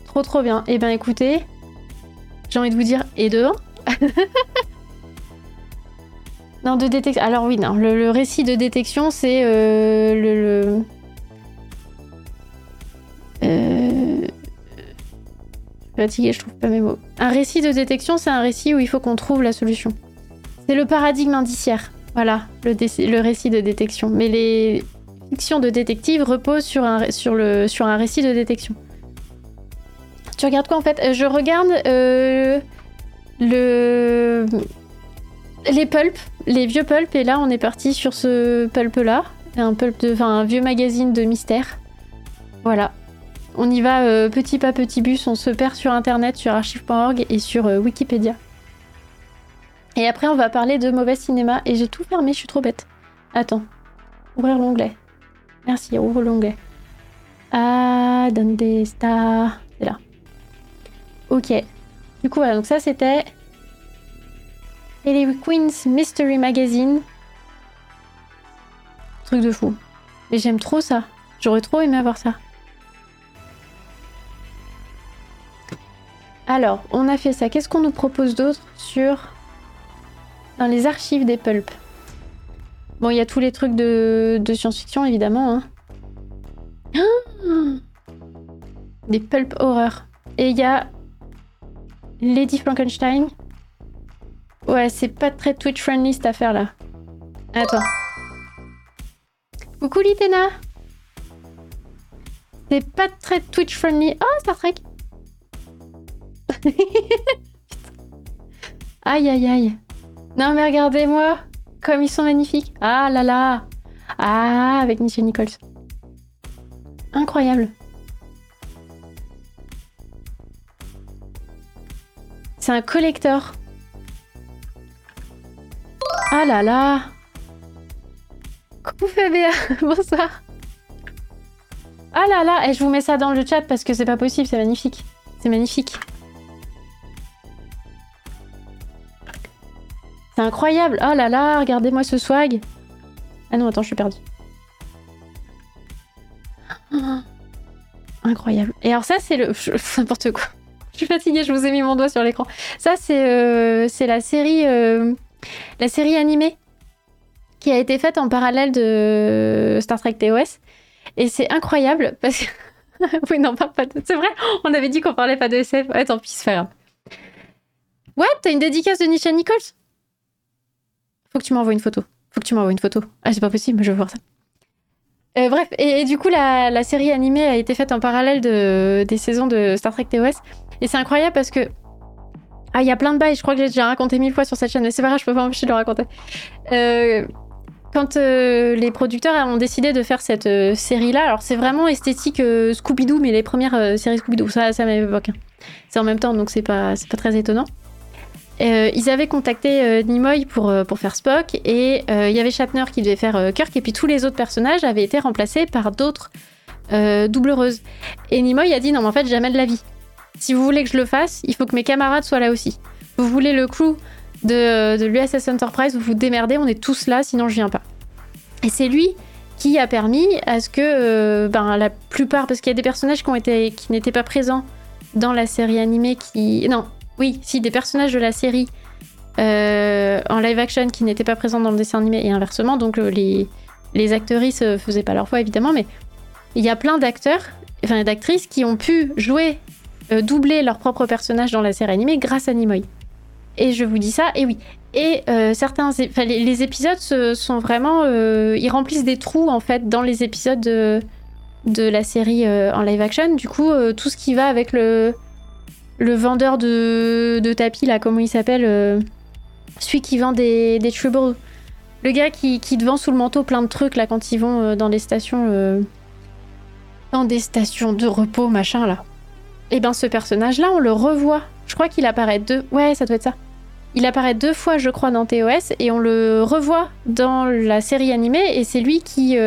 Trop trop bien. Et eh ben écoutez, J'ai envie de vous dire, et de 1 Non, de détection. Alors oui, non, le, récit de détection, c'est euh, le... Euh... Fatigué, je trouve pas mes mots. Un récit de détection, c'est un récit où il faut qu'on trouve la solution. C'est le paradigme indiciaire. Voilà, le, le, récit de détection. Mais les fictions de détective reposent sur un, sur le, sur un récit de détection. Tu regardes quoi en fait? Euh, Je regarde euh, le les pulps, les vieux pulps, et là on est parti sur ce pulp là, un pulp de, un vieux magazine de mystère. Voilà. On y va euh, petit pas petit bus, on se perd sur internet, sur archive.org et sur Wikipédia. Et après, on va parler de mauvais cinéma. Et j'ai tout fermé, je suis trop bête. Attends. Ouvrir l'onglet. Merci, ouvre l'onglet. Ah, donde stars. C'est là. Ok. Du coup, voilà, donc ça c'était. Ellie Queen's Mystery Magazine. Truc de fou. Mais j'aime trop ça. J'aurais trop aimé avoir ça. Alors, on a fait ça. Qu'est-ce qu'on nous propose d'autre sur dans les archives des pulps? Bon, il y a tous les trucs de, science-fiction, évidemment. Hein. des pulp horreur. Et il y a Lady Frankenstein. Ouais, c'est pas très Twitch-friendly cette affaire-là. Attends. Coucou Litena C'est pas très Twitch-friendly. Oh, Star Trek Aïe, aïe, aïe. Non mais regardez-moi, comme ils sont magnifiques. Ah là là. Ah, avec Michelle Nichols. Incroyable. C'est un collector. Ah là là. Coucou Fabia, bonsoir. Ah là là, et je vous mets ça dans le chat parce que c'est pas possible, c'est magnifique. C'est magnifique. C'est incroyable. Oh là là, regardez-moi ce swag. Ah non, attends, je suis perdue. incroyable. Et alors ça, c'est le... N'importe quoi. Je suis fatiguée, je vous ai mis mon doigt sur l'écran. Ça, c'est euh, la série... Euh, la série animée qui a été faite en parallèle de Star Trek TOS. Et c'est incroyable parce que... oui, non, pas, de... C'est vrai, on avait dit qu'on parlait pas de SF. Ouais, tant pis, c'est pas. Ouais, t'as une dédicace de Nisha Nichols? Faut que tu m'envoies une photo. Faut que tu m'envoies une photo. Ah, c'est pas possible, je veux voir ça. Euh, bref, et, du coup, la, série animée a été faite en parallèle de, des saisons de Star Trek TOS. Et c'est incroyable parce que. Ah, il y a plein de bails, je crois que j'ai déjà raconté mille fois sur cette chaîne, mais c'est pas grave, je peux pas m'empêcher de le raconter. Euh, quand euh, les producteurs ont décidé de faire cette série-là, alors c'est vraiment esthétique Scooby-Doo, mais les premières séries Scooby-Doo, ça, ça m'évoque. Hein. C'est en même temps, donc c'est pas, pas très étonnant. Euh, ils avaient contacté euh, Nimoy pour, euh, pour faire Spock et il y avait Shatner qui devait faire Kirk et puis tous les autres personnages avaient été remplacés par d'autres doubleuses. Et Nimoy a dit non mais en fait jamais de la vie. Si vous voulez que je le fasse, il faut que mes camarades soient là aussi. Vous voulez le crew de, l'USS Enterprise, vous vous démerdez, on est tous là, sinon je viens pas. Et c'est lui qui a permis à ce que ben, la plupart, parce qu'il y a des personnages qui, n'étaient pas présents dans la série animée qui... Non, oui, si des personnages de la série euh, en live action qui n'étaient pas présents dans le dessin animé et inversement, donc euh, les, les actrices euh, faisaient pas leur voix évidemment, mais il y a plein d'acteurs, enfin d'actrices qui ont pu jouer, doubler leur propre personnage dans la série animée grâce à Nimoy. Et je vous dis ça, et oui. Et certains, les, épisodes sont vraiment, ils remplissent des trous en fait dans les épisodes de, de la série en live action. Du coup, tout ce qui va avec le le vendeur de, tapis, là, comment il s'appelle euh, Celui qui vend des, des troubles. Le gars qui, qui te vend sous le manteau plein de trucs, là, quand ils vont euh, dans les stations. Euh, dans des stations de repos, machin, là. Et eh ben, ce personnage-là, on le revoit. Je crois qu'il apparaît deux. Ouais, ça doit être ça. Il apparaît deux fois, je crois, dans TOS, et on le revoit dans la série animée, et c'est lui qui.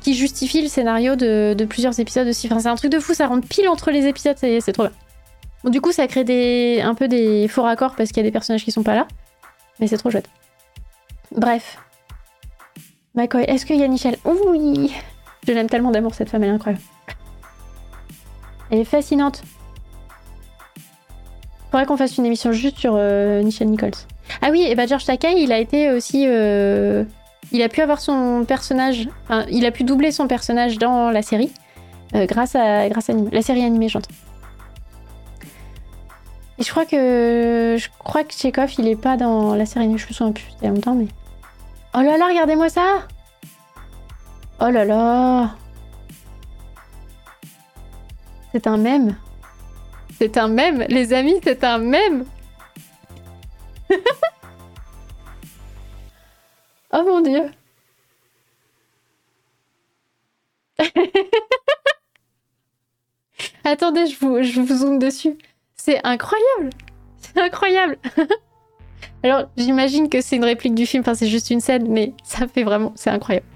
qui justifie le scénario de, plusieurs épisodes aussi. Enfin, c'est un truc de fou, ça rentre pile entre les épisodes, c'est trop bien du coup, ça crée des, un peu des faux raccords parce qu'il y a des personnages qui sont pas là. Mais c'est trop chouette. Bref. McCoy, est-ce qu'il y a Michel? Oui Je l'aime tellement d'amour, cette femme, elle est incroyable. Elle est fascinante. Faudrait qu'on fasse une émission juste sur euh, Nichelle Nichols. Ah oui, et bah George Takei, il a été aussi. euh, il a pu avoir son personnage. Enfin, il a pu doubler son personnage dans la série. euh, grâce à, grâce à la série animée, j'entends. Et je crois que. Je crois que Chekhov, il est pas dans la série animée. Je me souviens plus, c'était longtemps, mais. Oh là là, regardez-moi ça! Oh là là! C'est un mème. C'est un mème, les amis, c'est un mème. oh mon dieu. Attendez, je vous, je vous zoome dessus. C'est incroyable. C'est incroyable. Alors, j'imagine que c'est une réplique du film, enfin c'est juste une scène, mais ça fait vraiment, c'est incroyable.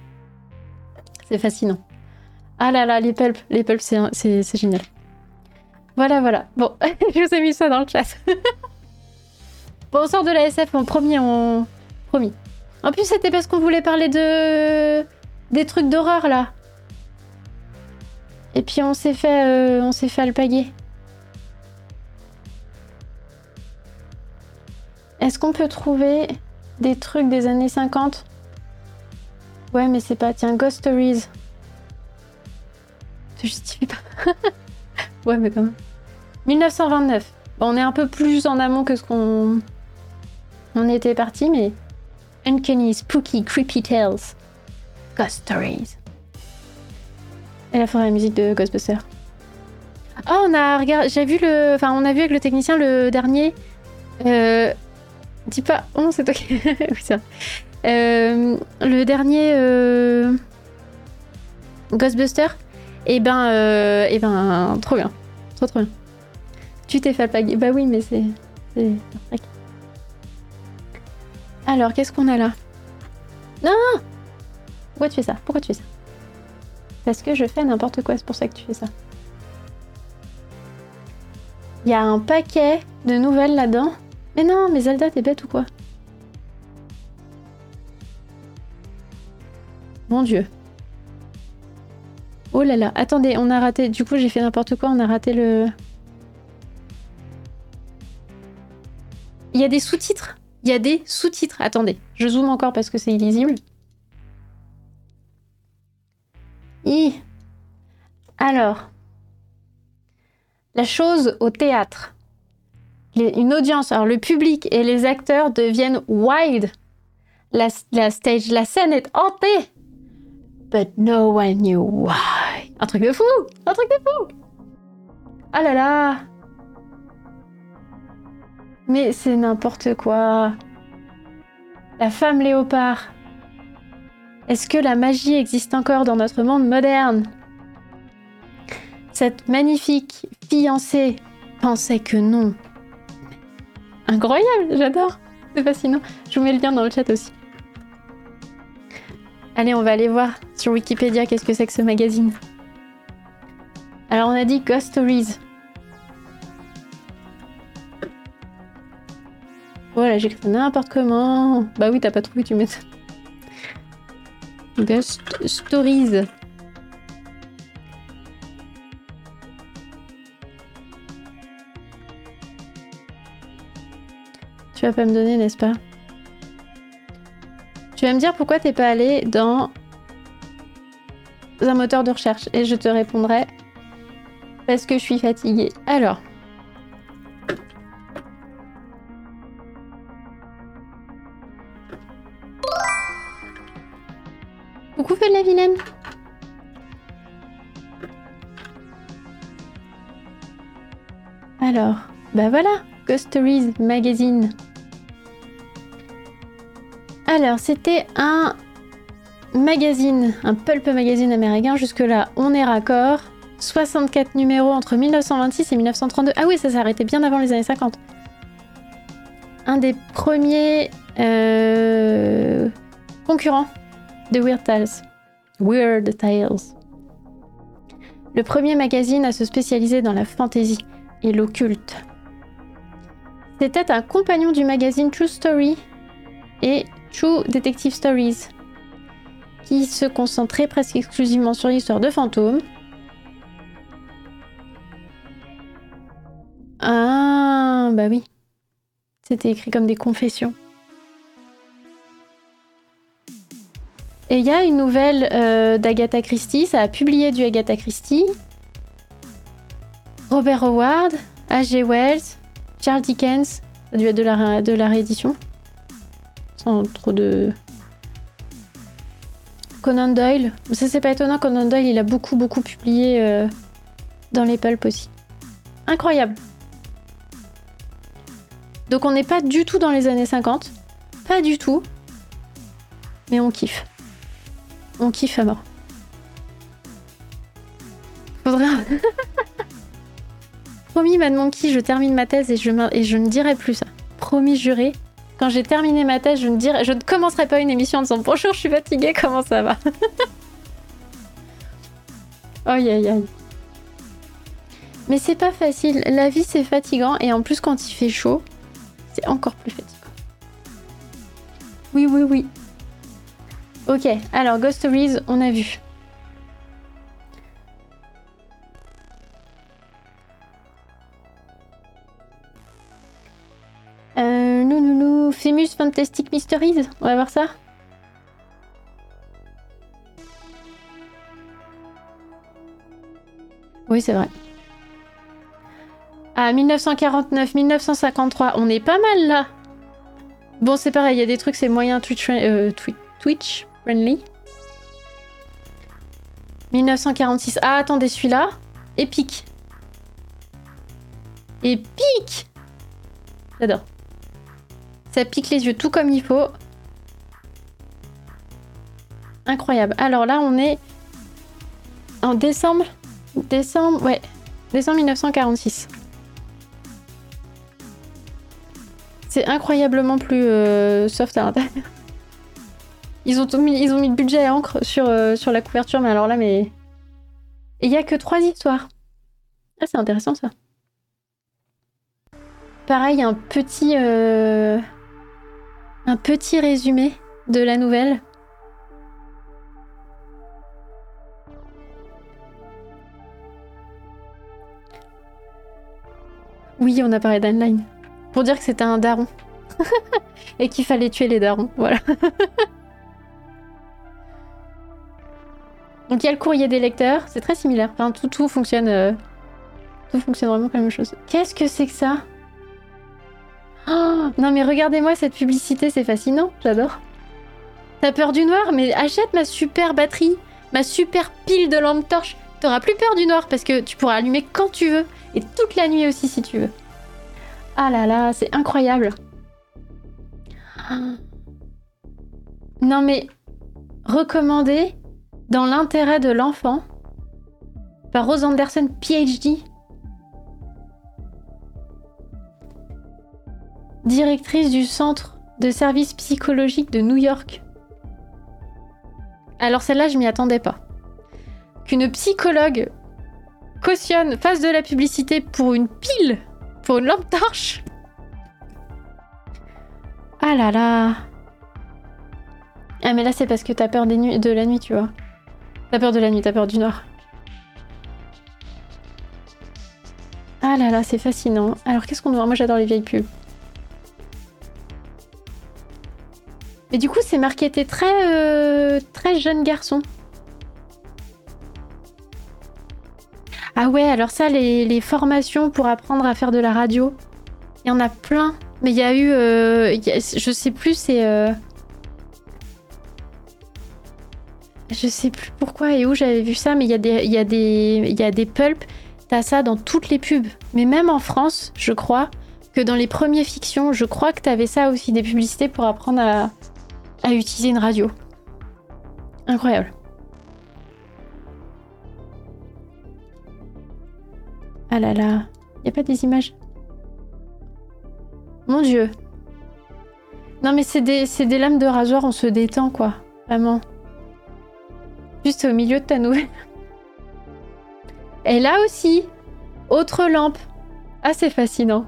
C'est fascinant. Ah là là, les pulps, les pulps, c'est génial. Voilà, voilà. Bon, je vous ai mis ça dans le chat. bon, on sort de la SF en premier, on... Promis. En plus, c'était parce qu'on voulait parler de... des trucs d'horreur, là. Et puis, on s'est fait, euh, on s'est fait alpaguer. Est-ce qu'on peut trouver des trucs des années 50 Ouais, mais c'est pas... Tiens, Ghost Stories. Ça justifie pas. ouais, mais quand même. 1929. Bon, on est un peu plus en amont que ce qu'on on était parti, mais Uncanny, Spooky, Creepy Tales, Ghost Stories. Et la forêt la musique de Ghostbusters. Oh, on a regardé, j'ai vu le, enfin, on a vu avec le technicien le dernier. Euh, dis pas, oh, c'est qui, oui ça. Euh, le dernier euh, Ghostbusters. Et ben, euh, et ben, trop bien, trop trop bien. Tu t'es fait alpaguer. Bah oui, mais c'est. Alors, qu'est-ce qu'on a là? Non Pourquoi tu fais ça? Pourquoi tu fais ça? Parce que je fais n'importe quoi, c'est pour ça que tu fais ça. Il y a un paquet de nouvelles là-dedans. Mais non, mais Zelda, t'es bête ou quoi? Mon dieu. Oh là là, attendez, on a raté. Du coup, j'ai fait n'importe quoi, on a raté le. Il y a des sous-titres? Il y a des sous-titres. Attendez, je zoome encore parce que c'est illisible. Hi. Alors, la chose au théâtre. Une audience, alors le public et les acteurs deviennent wild. La, la stage, la scène est hantée. But no one knew why. Un truc de fou Un truc de fou Ah là là Mais c'est n'importe quoi. La femme léopard. Est-ce que la magie existe encore dans notre monde moderne? Cette magnifique fiancée pensait que non. Incroyable, j'adore. C'est fascinant. Je vous mets le lien dans le chat aussi. Allez, on va aller voir sur Wikipédia qu'est-ce que c'est que ce magazine. Alors, on a dit Ghost Stories. Voilà, j'écris ça n'importe comment. Bah oui, t'as pas trouvé, tu mets ça. Ghost Stories. Tu vas pas me donner, n'est-ce pas? Tu vas me dire pourquoi t'es pas allé dans un moteur de recherche et je te répondrai parce que je suis fatiguée. Alors. Coucou feu de la vilaine. Alors, bah voilà, Ghost Stories Magazine. Alors, c'était un magazine, un pulp magazine américain. Jusque-là, on est raccord. 64 numéros entre 1926 et 1932. Ah oui, ça s'est arrêté bien avant les années 50. Un des premiers euh, concurrents de Weird Tales. Weird Tales. Le premier magazine à se spécialiser dans la fantasy et l'occulte. C'était un compagnon du magazine True Story et True Detective Stories, qui se concentrait presque exclusivement sur l'histoire de fantômes. Ah, bah oui. C'était écrit comme des confessions. Et il y a une nouvelle euh, d'Agatha Christie, ça a publié du Agatha Christie. Robert Howard, H.G. Wells, Charles Dickens, ça a dû de la, de la réédition. Sans trop de. Conan Doyle. Ça, c'est pas étonnant, Conan Doyle, il a beaucoup, beaucoup publié euh, dans les pulps aussi. Incroyable. Donc, on n'est pas du tout dans les années 50. Pas du tout. Mais on kiffe. On kiffe à mort. Faudrait. Promis, Mad Monkey, je termine ma thèse et je, et je ne dirai plus ça. Promis, juré. Quand j'ai terminé ma thèse, je je ne commencerai pas une émission en disant bonjour, je suis fatiguée, comment ça va? Aïe aïe aïe. Mais c'est pas facile. La vie, c'est fatigant. Et en plus, quand il fait chaud, c'est encore plus fatigant. Oui, oui, oui. Ok, alors Ghost Stories, on a vu. Euh, nous, Famous Fantastic Mysteries, on va voir ça. Oui, c'est vrai. Ah, 1949, 1953, on est pas mal là. Bon, c'est pareil, il y a des trucs, c'est moyen Twitch, euh, Twitch Friendly. 1946. Ah, attendez, celui-là. Épique. Épique J'adore. Ça pique les yeux tout comme il faut. Incroyable. Alors là, on est en décembre. Décembre, ouais. Décembre 1946. C'est incroyablement plus euh, soft à l'intérieur. Ils ont, mis, ils ont mis le budget à encre sur, euh, sur la couverture, mais alors là, mais. Et il y a que trois histoires. Ah, c'est intéressant ça. Pareil, un petit. Euh, un petit résumé de la nouvelle. Oui, on a parlé d'Anline. Pour dire que c'était un daron. Et qu'il fallait tuer les darons. Voilà. Donc il y a le courrier des lecteurs, c'est très similaire. Enfin, tout, tout fonctionne. Euh, tout fonctionne vraiment comme la même chose. Qu'est-ce que c'est que ça? Oh, Non mais regardez-moi cette publicité, c'est fascinant, j'adore. T'as peur du noir Mais achète ma super batterie, ma super pile de lampe torche. T'auras plus peur du noir parce que tu pourras allumer quand tu veux et toute la nuit aussi si tu veux. Ah là là, c'est incroyable. Non mais recommander dans l'intérêt de l'enfant par Rose Anderson, PhD. Directrice du Centre de services psychologiques de New York. Alors celle-là, je m'y attendais pas. Qu'une psychologue cautionne, fasse de la publicité pour une pile, pour une lampe torche. Ah là là. Ah mais là c'est parce que t'as peur de la nuit, tu vois. T'as peur de la nuit, t'as peur du noir. Ah là là, c'est fascinant. Alors qu'est-ce qu'on voit Moi j'adore les vieilles pubs. Mais du coup, c'est marketé très, euh, très jeune garçon. Ah ouais, alors ça, les, formations pour apprendre à faire de la radio, il y en a plein. Mais il y a eu, euh, je sais plus, c'est euh, Je sais plus pourquoi et où j'avais vu ça, mais il y, a des, y, a des, y a des pulps. T'as ça dans toutes les pubs. Mais même en France, je crois que dans les premiers fictions, je crois que t'avais ça aussi, des publicités pour apprendre à, à utiliser une radio. Incroyable. Ah là là, y pas des images Mon dieu. Non mais c'est des, des lames de rasoir, on se détend quoi. Vraiment. Juste au milieu de ta nouvelle. Et là aussi, autre lampe. Ah, c'est fascinant.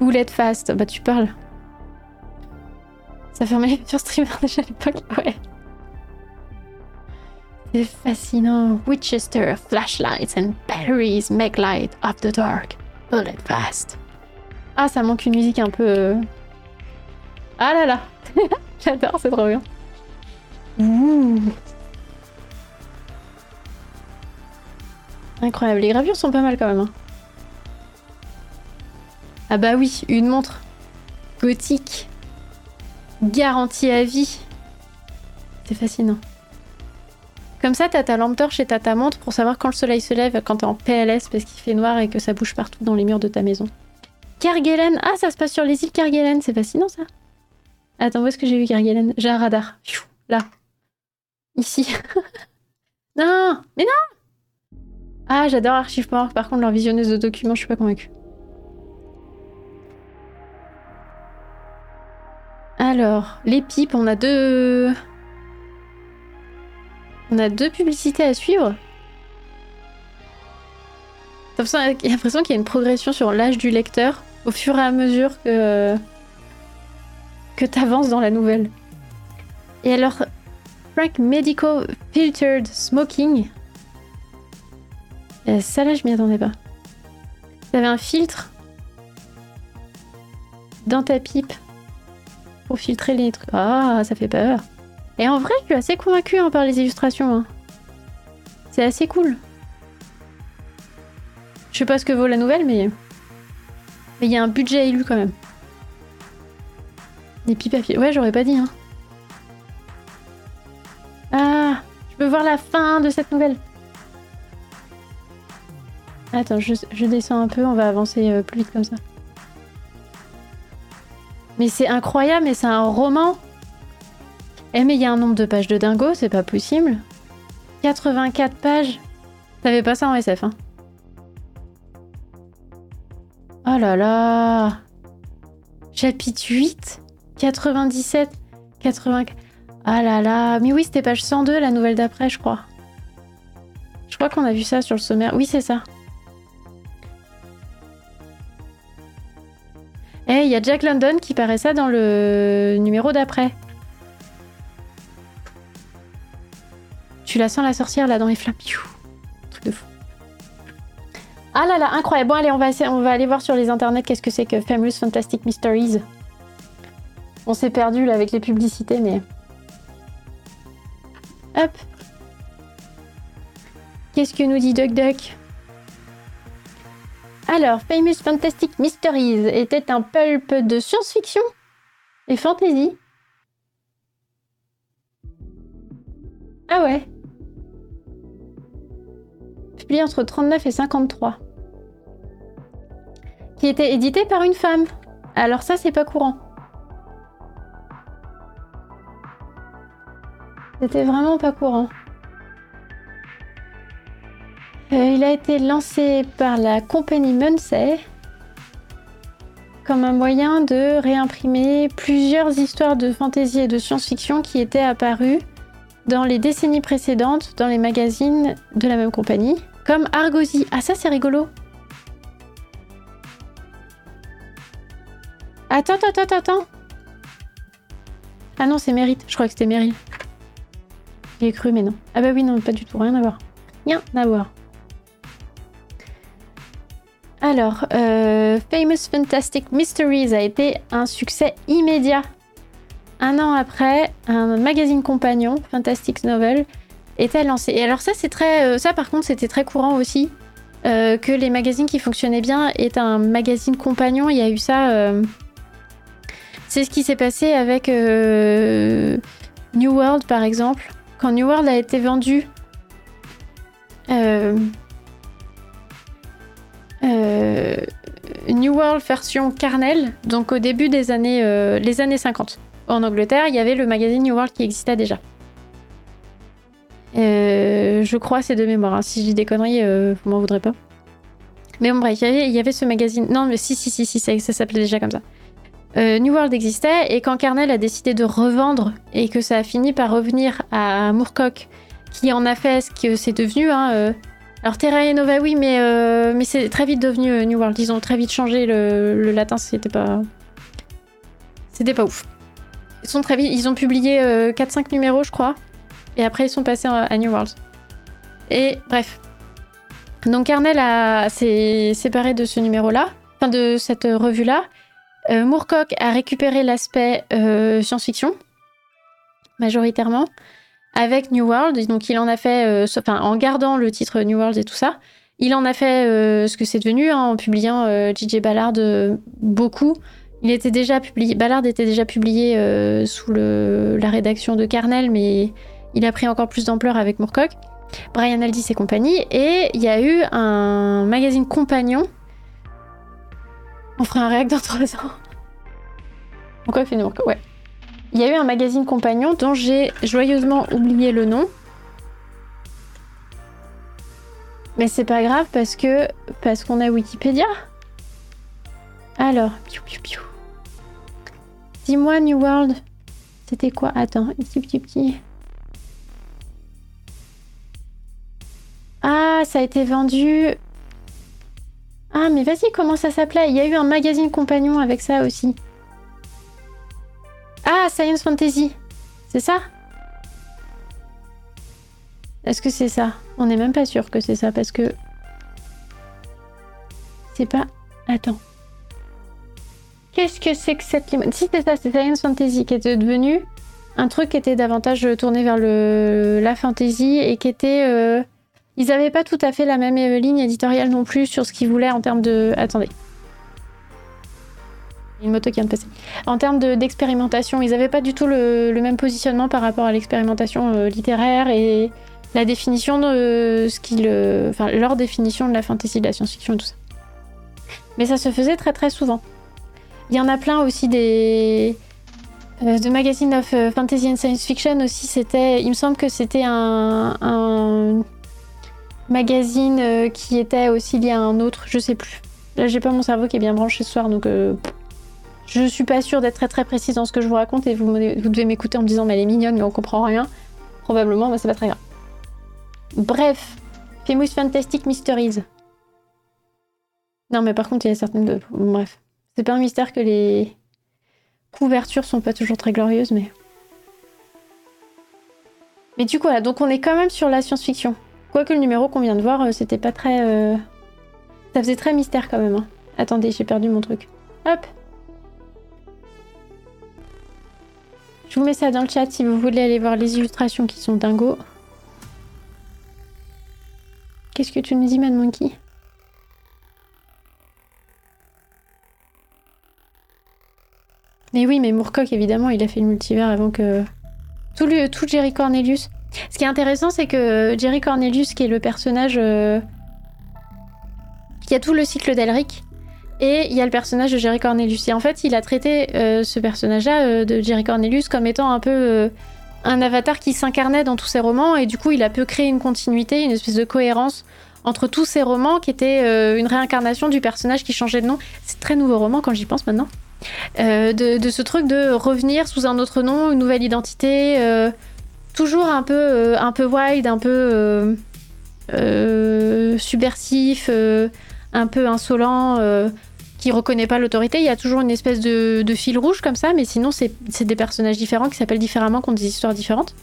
Boulette fast. Bah, tu parles. Ça fermait sur streamer déjà à l'époque. Ouais. C'est fascinant. Winchester, flashlights and batteries make light of the dark. Bullet fast. Ah, ça manque une musique un peu. euh, Ah là là J'adore, c'est trop bien. Ouh. Incroyable, les gravures sont pas mal quand même. hein. Ah bah oui, une montre gothique, garantie à vie. C'est fascinant. Comme ça, t'as ta lampe torche et t'as ta montre pour savoir quand le soleil se lève, quand t'es en PLS parce qu'il fait noir et que ça bouge partout dans les murs de ta maison. Kerguelen Ah, ça se passe sur les îles Kerguelen, c'est fascinant ça. Attends, où est-ce que j'ai vu Kerguelen? J'ai un radar. Là. Ici. non Mais non Ah, j'adore Archiveport. Par contre, leur visionneuse de documents, je suis pas convaincue. Alors, les pipes, on a deux... On a deux publicités à suivre. T'as l'impression qu'il y a une progression sur l'âge du lecteur au fur et à mesure que que t'avances dans la nouvelle. Et alors, Frank Medical Filtered Smoking. Euh, ça là, je m'y attendais pas. T'avais un filtre dans ta pipe pour filtrer les trucs. Ah, ça fait peur. Et en vrai, je suis assez convaincue hein, par les illustrations. hein. C'est assez cool. Je sais pas ce que vaut la nouvelle, mais mais il y a un budget élu quand même. Des à fil- Ouais, j'aurais pas dit. Hein. Ah, je peux voir la fin de cette nouvelle. Attends, je, je descends un peu, on va avancer euh, plus vite comme ça. Mais c'est incroyable, mais c'est un roman. Eh mais il y a un nombre de pages de dingo, c'est pas possible. 84 pages. T'avais pas ça en SF, hein Oh là là Chapitre 8 97 80... Ah là là Mais oui, c'était page 102, la nouvelle d'après, je crois. Je crois qu'on a vu ça sur le sommaire. Oui, c'est ça. Eh, il y a Jack London qui paraissait dans le numéro d'après. Tu la sens la sorcière là dans les flammes. Truc de fou. Ah là là, incroyable. Bon allez, on va, essayer- on va aller voir sur les internets qu'est-ce que c'est que Famous Fantastic Mysteries. On s'est perdu là avec les publicités, mais... Hop. Qu'est-ce que nous dit Duck Duck? Alors, Famous Fantastic Mysteries était un pulp de science-fiction et fantasy. Ah ouais. Publié entre 39 et 53. Qui était édité par une femme. Alors ça, c'est pas courant. C'était vraiment pas courant. Euh, il a été lancé par la compagnie Munsey comme un moyen de réimprimer plusieurs histoires de fantasy et de science-fiction qui étaient apparues dans les décennies précédentes dans les magazines de la même compagnie, comme Argosy. Ah ça c'est rigolo. Attends, attends, attends, attends. Ah non, c'est Mérite. Je crois que c'était Meryl. J'y ai cru, mais non. Ah bah oui, non, pas du tout. Rien à voir. Rien à voir. Alors, euh, Famous Fantastic Mysteries a été un succès immédiat. Un an après, un magazine compagnon, Fantastic Novel, était lancé. Et alors ça, c'est très, euh, ça par contre, c'était très courant aussi euh, que les magazines qui fonctionnaient bien aient un magazine compagnon. Il y a eu ça. C'est ce qui s'est passé avec New World, par exemple. Quand New World a été vendu. Euh, New World version Carnel, donc au début des années, euh, les années 50. En Angleterre, il y avait le magazine New World qui existait déjà. Euh, je crois, c'est de mémoire. hein. Si je dis des conneries, vous m'en voudrez pas. Mais bon, bref, il y avait- ce magazine. Non, mais si, si, si, si, ça, s'appelait déjà comme ça. New World existait, et quand Carnel a décidé de revendre, et que ça a fini par revenir à Moorcock, qui en a fait ce que c'est devenu, hein, alors Terra et Nova, oui, mais, euh, c'est très vite devenu euh, New World. Ils ont très vite changé le, latin, c'était pas. C'était pas ouf. Ils ont publié 4-5 numéros, je crois. Et après, ils sont passés à, New World. Et bref. Donc Carnel s'est séparé de ce numéro-là, enfin de cette revue-là. Euh, Moorcock a récupéré l'aspect euh, science-fiction, majoritairement, avec New World. Donc il en a fait, euh, en gardant le titre New World et tout ça, il en a fait ce que c'est devenu hein, en publiant J.J. Ballard beaucoup. Il était déjà publié, Ballard était déjà publié sous la rédaction de Carnel, mais il a pris encore plus d'ampleur avec Moorcock. Brian Aldiss et compagnie. Et il y a eu un magazine compagnon. On fera un réac dans trois ans. Il fait Ouais. Il y a eu un magazine compagnon dont j'ai joyeusement oublié le nom. Mais c'est pas grave parce que parce qu'on a Wikipédia. Alors, piou piou piou. Dis-moi New World. C'était quoi? Attends, petit petit petit. Ah, ça a été vendu. Ah, mais vas-y, comment ça s'appelait? Il y a eu un magazine compagnon avec ça aussi. Ah, Science Fantasy. C'est ça? Est-ce que c'est ça? On n'est même pas sûr que c'est ça parce que. C'est pas. Attends. Qu'est-ce que c'est que cette limite Si c'est ça, c'est Science Fantasy qui était devenu un truc qui était davantage tourné vers le la fantasy et qui était. Euh, ils n'avaient pas tout à fait la même euh, ligne éditoriale non plus sur ce qu'ils voulaient en termes de. Attendez. Une moto qui vient de passer. En termes d'expérimentation, ils n'avaient pas du tout le, même positionnement par rapport à l'expérimentation euh, littéraire et la définition de ce qu'ils. Euh, enfin, leur définition de la fantasy, de la science-fiction et tout ça. Mais ça se faisait très très souvent. Il y en a plein aussi des. de magazines of fantasy and science fiction aussi, c'était. Il me semble que c'était un magazine euh, qui était aussi lié à un autre, je sais plus. Là, j'ai pas mon cerveau qui est bien branché ce soir, donc euh, je suis pas sûre d'être très très précise dans ce que je vous raconte et vous, devez m'écouter en me disant mais elle est mignonne mais on comprend rien. Probablement, mais c'est pas très grave. Bref, Famous Fantastic Mysteries. Non, mais par contre, il y a certaines. Bref, c'est pas un mystère que les couvertures sont pas toujours très glorieuses, mais. Mais du coup, voilà, donc on est quand même sur la science-fiction. Quoique le numéro qu'on vient de voir, euh, c'était pas très. Euh, ça faisait très mystère quand même. Hein. Attendez, j'ai perdu mon truc. Hop vous mets ça dans le chat si vous voulez aller voir les illustrations qui sont dingo. Qu'est-ce que tu nous dis, Mad Monkey? Mais oui, mais Moorcock, évidemment, il a fait le multivers avant que... Tout, tout Jerry Cornelius. Ce qui est intéressant, c'est que Jerry Cornelius, qui est le personnage euh, qui a tout le cycle d'Elric, et il y a le personnage de Jerry Cornelius. Et en fait, il a traité euh, ce personnage-là euh, de Jerry Cornelius comme étant un peu un avatar qui s'incarnait dans tous ses romans, et du coup, il a pu créer une continuité, une espèce de cohérence entre tous ces romans qui étaient une réincarnation du personnage qui changeait de nom. C'est très nouveau roman quand j'y pense maintenant. De, ce truc de revenir sous un autre nom, une nouvelle identité toujours un peu, euh, un peu wild, un peu euh, euh, subversif, un peu insolent, qui reconnaît pas l'autorité. Il y a toujours une espèce de, fil rouge comme ça, mais sinon c'est des personnages différents qui s'appellent différemment, qui ont des histoires différentes.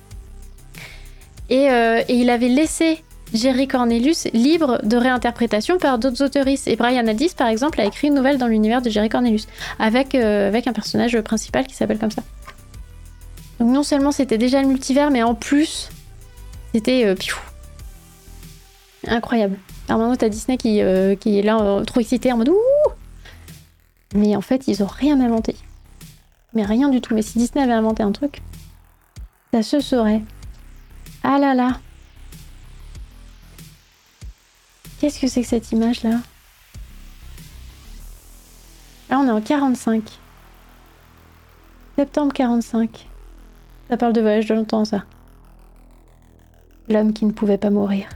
Et, il avait laissé Jerry Cornelius libre de réinterprétation par d'autres autoristes. Et Brian Aldiss, par exemple, a écrit une nouvelle dans l'univers de Jerry Cornelius, avec, avec un personnage principal qui s'appelle comme ça. Donc non seulement c'était déjà le multivers, mais en plus, c'était euh, incroyable. Alors maintenant, t'as Disney qui, euh, qui est là euh, trop excité en mode ouh Mais en fait, ils ont rien inventé. Mais rien du tout. Mais si Disney avait inventé un truc, ça se saurait. Ah là là Qu'est-ce que c'est que cette image là Là, on est en 45. Septembre 45. Ça parle de voyage de longtemps, ça. L'homme qui ne pouvait pas mourir.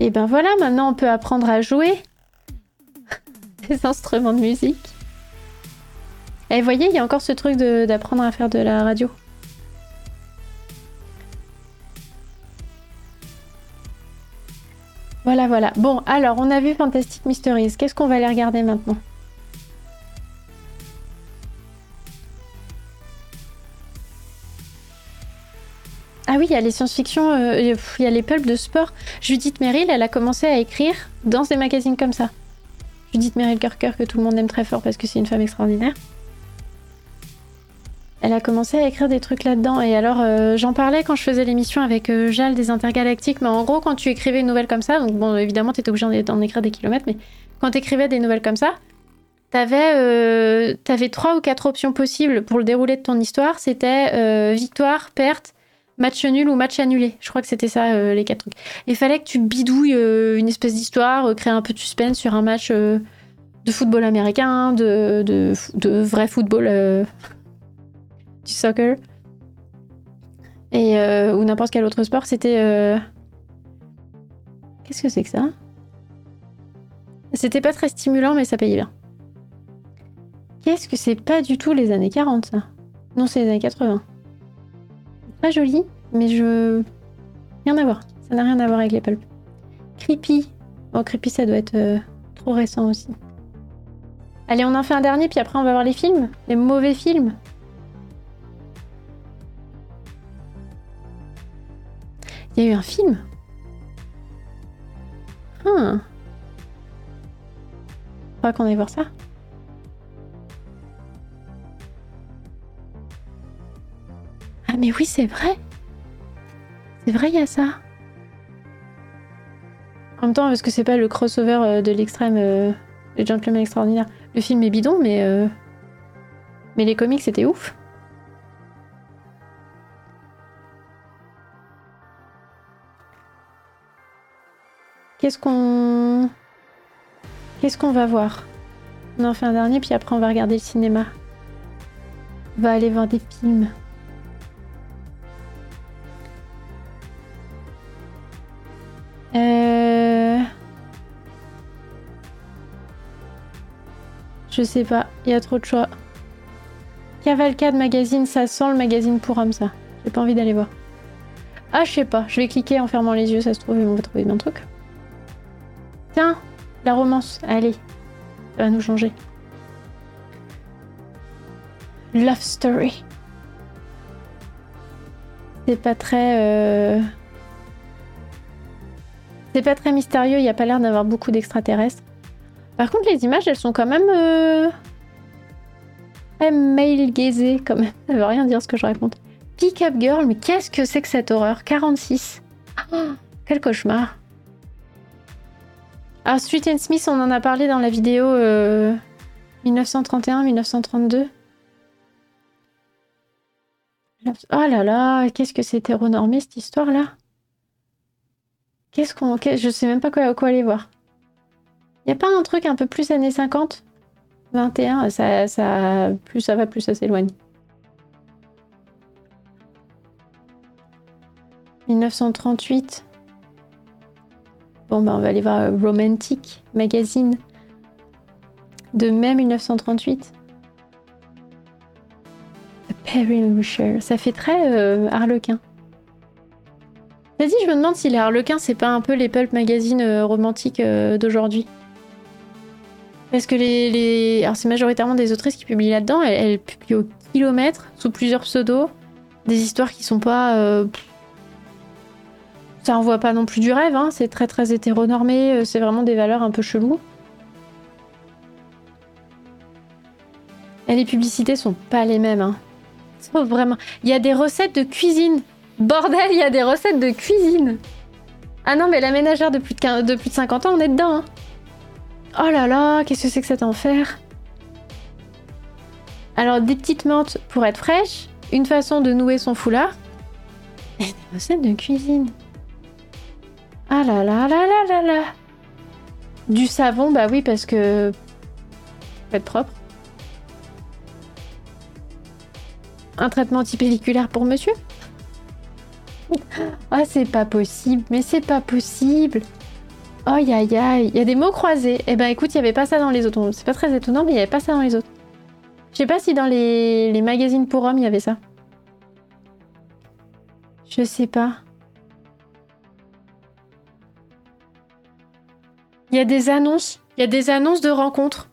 Et ben voilà, maintenant on peut apprendre à jouer des instruments de musique. Et vous voyez, il y a encore ce truc d'apprendre à faire de la radio. Voilà, voilà. Bon, alors on a vu Fantastic Mysteries. Qu'est-ce qu'on va aller regarder maintenant? Ah oui, il y a les science-fiction, euh, il y a les pulps de sport. Judith Merrill, elle a commencé à écrire dans des magazines comme ça. Judith Merrill Kirker, que tout le monde aime très fort parce que c'est une femme extraordinaire. Elle a commencé à écrire des trucs là-dedans. Et alors, euh, j'en parlais quand je faisais l'émission avec euh, Jal des Intergalactiques. Mais en gros, quand tu écrivais une nouvelle comme ça, donc bon, évidemment, tu étais obligé d'en écrire des kilomètres, mais quand tu écrivais des nouvelles comme ça, t'avais avais trois ou quatre options possibles pour le déroulé de ton histoire. C'était victoire, perte, match nul ou match annulé. Je crois que c'était ça, les quatre trucs. Il fallait que tu bidouilles une espèce d'histoire, créer un peu de suspense sur un match de football américain, de, de, vrai football du soccer et euh, ou n'importe quel autre sport, c'était euh, qu'est-ce que c'est que ça? C'était pas très stimulant, mais ça payait bien. Qu'est-ce que c'est pas du tout les années 40 ça? Non, c'est les années 80. Très joli, mais je rien à voir. Ça n'a rien à voir avec les pulps. Creepy. Bon, creepy, ça doit être euh, trop récent aussi. Allez, on en fait un dernier, puis après on va voir les films, les mauvais films. Il y a eu un film Hum. Faudra qu'on aille voir ça. Mais oui, c'est vrai. C'est vrai, il y a ça. En même temps, parce que c'est pas le crossover euh, de l'extrême, euh, le gentleman extraordinaire? Le film est bidon, mais euh, mais les comics c'était ouf. Qu'est-ce qu'on. Qu'est-ce qu'on va voir? On en fait un dernier, puis après on va regarder le cinéma. On va aller voir des films. Je sais pas, il y a trop de choix. Cavalcade magazine, ça sent le magazine pour hommes, ça. J'ai pas envie d'aller voir. Ah, je sais pas, je vais cliquer en fermant les yeux, ça se trouve, ils vont trouver un truc. Tiens, la romance, allez, ça va nous changer. Love Story. C'est pas très... Euh, c'est pas très mystérieux, il n'y a pas l'air d'avoir beaucoup d'extraterrestres. Par contre, les images, elles sont quand même... Euh... Male gazées, quand même. Ça veut rien dire ce que je raconte. Pick Up Girl, mais qu'est-ce que c'est que cette horreur? 46. quel cauchemar. Alors, ah, and Smith, on en a parlé dans la vidéo 1931-1932. Euh, oh là là, qu'est-ce que c'est hétéronormé cette histoire-là? Qu'est-ce qu'on. Je sais même pas quoi aller voir. Y a pas un truc un peu plus années 50 21, ça, ça, plus ça va, plus ça s'éloigne. 1938. Bon, bah, on va aller voir euh, Romantic Magazine de mai 1938. Perry Wisher. Ça fait très euh, harlequin. Vas-y, je me demande si les harlequins, c'est pas un peu les pulp magazines euh, romantiques d'aujourd'hui. Parce que les. Alors, c'est majoritairement des autrices qui publient là-dedans. Elles, publient au kilomètre, sous plusieurs pseudos. Des histoires qui sont pas ça envoie pas non plus du rêve, hein. c'est très très hétéronormé, euh, c'est vraiment des valeurs un peu cheloues. Et les publicités sont pas les mêmes. Hein. vraiment. Il y a des recettes de cuisine. Bordel, il y a des recettes de cuisine. Ah non, mais la ménagère de plus de, de, plus de 50 ans, on est dedans. Hein. Oh là là, qu'est-ce que c'est que cet enfer? Alors, des petites menthes pour être fraîche, une façon de nouer son foulard, et des recettes de cuisine. Ah là là là là là là. Du savon, bah oui, parce que... Faut être propre. Un traitement antipelliculaire pour monsieur? Ah, c'est pas possible, mais c'est pas possible Aïe aïe aïe, il y a des mots croisés. Eh ben écoute, il y avait pas ça dans les autres. C'est pas très étonnant, mais il y avait pas ça dans les autres. Je sais pas si dans les, les magazines pour hommes, il y avait ça. Je sais pas. Il y a des annonces. Il y a des annonces de rencontres.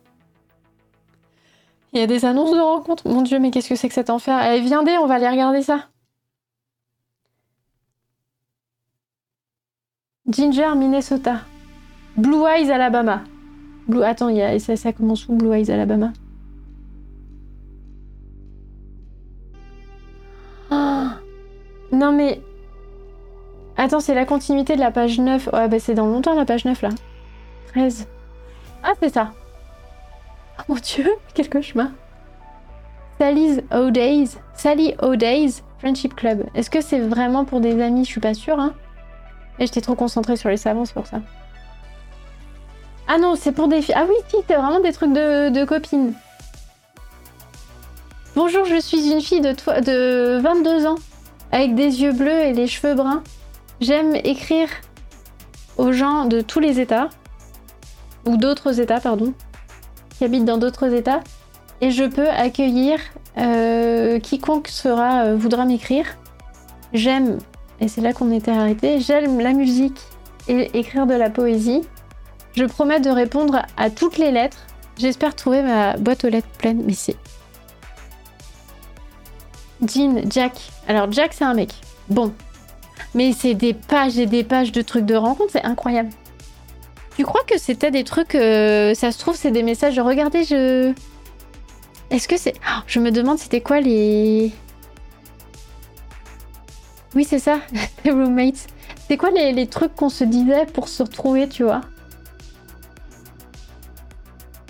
Il y a des annonces de rencontres. Mon dieu, mais qu'est-ce que c'est que cet enfer? Eh, viens on va aller regarder ça. Ginger, Minnesota. Blue Eyes, Alabama. Attends, ça, commence où, Blue Eyes, Alabama? Oh Non mais... Attends, c'est la continuité de la page 9. Ouais, bah c'est dans longtemps la page 9 là. 13. Ah, c'est ça. Oh mon dieu, quel cauchemar. Sally's O'Days. Sally O'Days Friendship Club. Est-ce que c'est vraiment pour des amis? Je suis pas sûre. Hein. Et j'étais trop concentrée sur les savants, c'est pour ça. Ah non, c'est pour des filles. Ah oui, si, vraiment des trucs de, copines. Bonjour, je suis une fille de, de 22 ans, avec des yeux bleus et les cheveux bruns. J'aime écrire aux gens de tous les états, ou d'autres états, pardon, qui habitent dans d'autres états, et je peux accueillir euh, quiconque sera, euh, voudra m'écrire. J'aime, et c'est là qu'on était arrêté, j'aime la musique et écrire de la poésie. Je promets de répondre à toutes les lettres. J'espère trouver ma boîte aux lettres pleine, mais c'est. Jean, Jack. Alors, Jack, c'est un mec. Bon. Mais c'est des pages et des pages de trucs de rencontres, c'est incroyable. Tu crois que c'était des trucs. Euh, ça se trouve, c'est des messages. Regardez, je. Est-ce que c'est. Oh, je me demande c'était quoi les. Oui, c'est ça, les roommates. C'est quoi les, trucs qu'on se disait pour se retrouver, tu vois?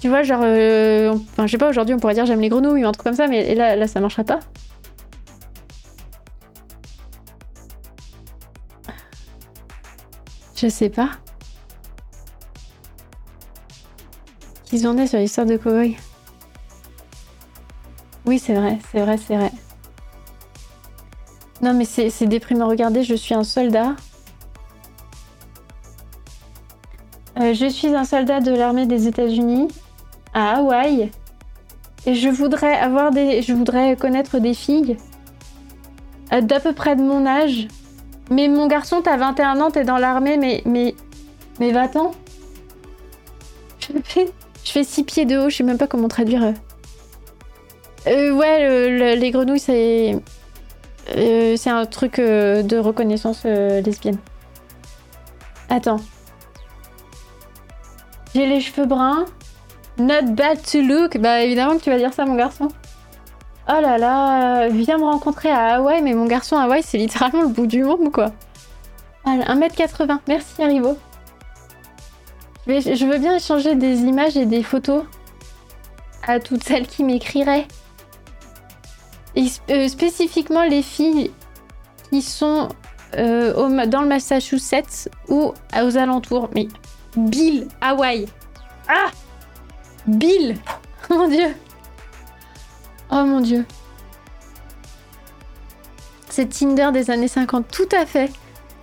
Tu vois, genre. Euh, enfin, je sais pas, aujourd'hui on pourrait dire j'aime les grenouilles ou un truc comme ça, mais là, là ça marcherait pas. Je sais pas. Qu'ils en est sur l'histoire de cowboy. Oui, c'est vrai, c'est vrai, c'est vrai. Non, mais c'est déprimant. Regardez, je suis un soldat. Euh, je suis un soldat de l'armée des États-Unis à Hawaï. Et je voudrais avoir des. Je voudrais connaître des filles euh, d'à peu près de mon âge. Mais mon garçon, t'as 21 ans, t'es dans l'armée, mais. Mais. Mais va-t'en. Je fais. Je fais 6 pieds de haut, je sais même pas comment traduire. Euh. Euh, ouais, les grenouilles, c'est. Euh, c'est un truc de reconnaissance lesbienne. Attends. J'ai les cheveux bruns. Not bad to look. Bah évidemment que tu vas dire ça, mon garçon. Oh là là, viens me rencontrer à Hawaï, mais mon garçon Hawaï, c'est littéralement le bout du monde, quoi. 1m80. Merci, Arrivo. Je veux bien échanger des images et des photos à toutes celles qui m'écriraient. Euh, spécifiquement les filles qui sont euh, dans le Massachusetts ou aux alentours. Mais Bill, Hawaï. Ah Bill mon dieu Oh mon dieu C'est Tinder des années 50, tout à fait.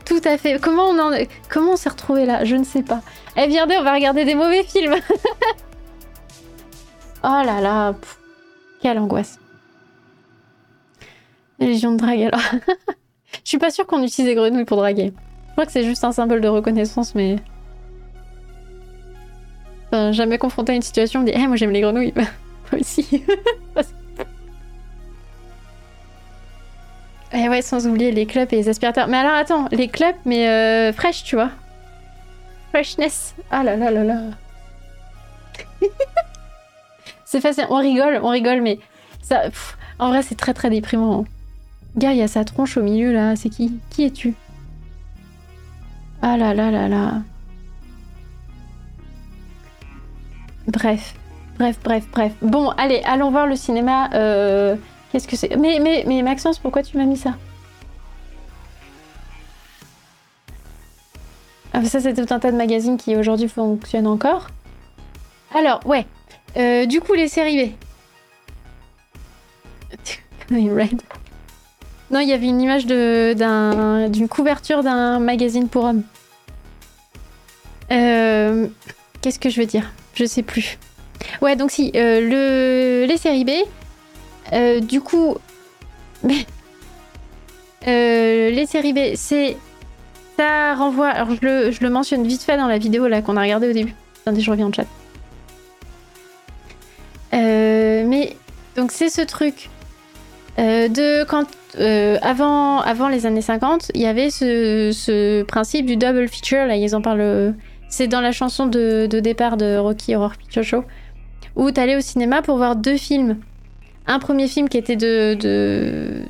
Tout à fait. Comment on en comment on s'est retrouvé là? Je ne sais pas. Eh bien, on va regarder des mauvais films. oh là là, quelle angoisse. Légion de drague alors. Je suis pas sûre qu'on utilise des grenouilles pour draguer. Je crois que c'est juste un symbole de reconnaissance, mais. Jamais confronté à une situation on dit hey, moi j'aime les grenouilles. Moi aussi. Et ouais, sans oublier les clubs et les aspirateurs. Mais alors attends, les clubs, mais euh, fraîches, tu vois. Freshness. Ah là là là là. c'est facile, on rigole, on rigole, mais ça. en vrai, c'est très très déprimant. Hein. Gars, il y a sa tronche au milieu là, c'est qui? Qui es-tu? Ah là là là là. Bref, bref, bref, bref. Bon, allez, allons voir le cinéma. Euh, qu'est-ce que c'est? Mais, mais, mais Maxence, pourquoi tu m'as mis ça? Ah, Ça, c'est tout un tas de magazines qui aujourd'hui fonctionnent encore. Alors, ouais. Euh, du coup, les séries B. Non, il y avait une image d'une couverture d'un magazine pour hommes. Euh, qu'est-ce que je veux dire? Je sais plus. Ouais, donc si, euh, le, les séries B, euh, du coup, les séries B, c'est. Ça renvoie. Alors, je le, mentionne vite fait dans la vidéo là qu'on a regardé au début. Attendez, je reviens en chat. mais, donc, c'est ce truc de quand avant, avant les années 50, il y avait ce, principe du double feature. Là, ils en parlent. C'est dans la chanson de, départ de Rocky Horror Picture Show, où tu allais au cinéma pour voir deux films. Un premier film qui était de,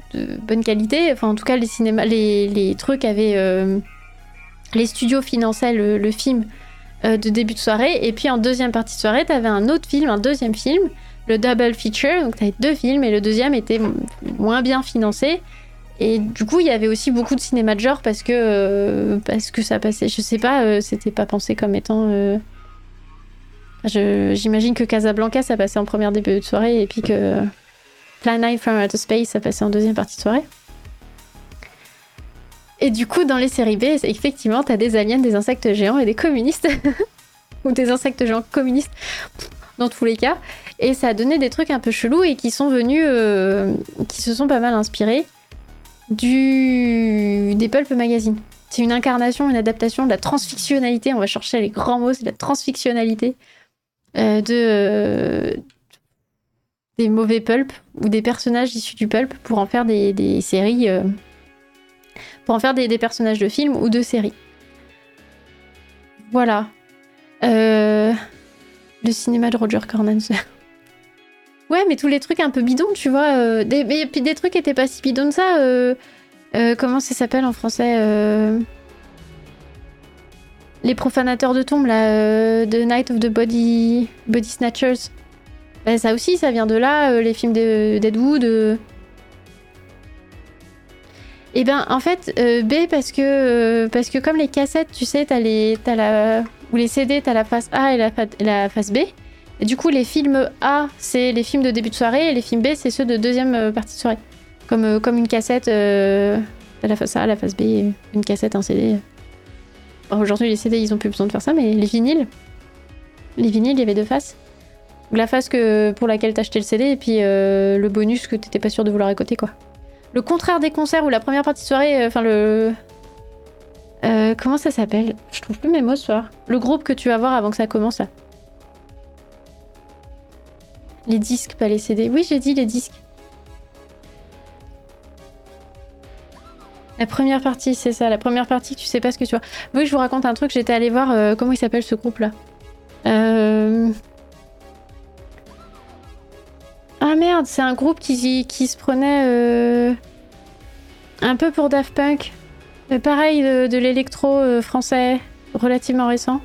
bonne qualité, enfin en tout cas les cinémas, les, trucs avaient, les studios finançaient le, film euh, de début de soirée. Et puis en deuxième partie de soirée, tu avais un autre film, un deuxième film, le double feature. Donc tu avais deux films et le deuxième était moins bien financé. Et du coup, il y avait aussi beaucoup de cinéma de genre parce que, euh, parce que ça passait. Je sais pas, euh, c'était pas pensé comme étant. J'imagine que Casablanca, ça passait en première début de soirée et puis que Plan 9 from Outer Space, ça passait en deuxième partie de soirée. Et du coup, dans les séries B, effectivement, t'as des aliens, des insectes géants et des communistes. Ou des insectes géants communistes, dans tous les cas. Et ça a donné des trucs un peu chelous et qui sont venus. Euh, qui se sont pas mal inspirés du... des Pulp Magazine. C'est une incarnation, une adaptation de la transfictionnalité. On va chercher les grands mots, c'est la transfictionnalité euh, de. Euh, des mauvais pulp ou des personnages issus du pulp pour en faire des, des séries pour en faire des, personnages de films ou de séries. Voilà. Euh, le cinéma de Roger Corman. Ouais, mais tous les trucs un peu bidons, tu vois. Euh, des, mais puis des trucs étaient pas si bidons que ça. Euh, comment ça s'appelle en français Les profanateurs de tombes, là. The Night of the Body, Body Snatchers. Ben, ça aussi, ça vient de là. les films d'Ed eh ben, en fait, euh, B, parce que, euh, parce que comme les cassettes, tu sais, t'as la, ou les CD, t'as la face A et la face B. Du coup, les films A, c'est les films de début de soirée, et les films B, c'est ceux de deuxième euh, partie de soirée. Comme, comme une cassette, t'as la face A, la face B, une cassette, un CD. Aujourd'hui, les CD, ils ont plus besoin de faire ça, mais les vinyles, les vinyles, il y avait deux faces. La face que, pour laquelle t'achetais le CD, et puis le bonus que t'étais pas sûr de vouloir écouter, quoi le contraire des concerts ou la première partie de soirée, euh, enfin le. Euh, comment ça s'appelle? Je trouve plus mes mots ce soir. Le groupe que tu vas voir avant que ça commence là. Les disques, pas les CD. Oui, j'ai dit les disques. La première partie, c'est ça. La première partie, tu sais pas ce que tu vois. Oui, je vous raconte un truc. J'étais allée voir euh, comment il s'appelle ce groupe là. Euh. Ah merde, c'est un groupe qui, se prenait euh, un peu pour Daft Punk. Pareil, de, l'électro français, relativement récent.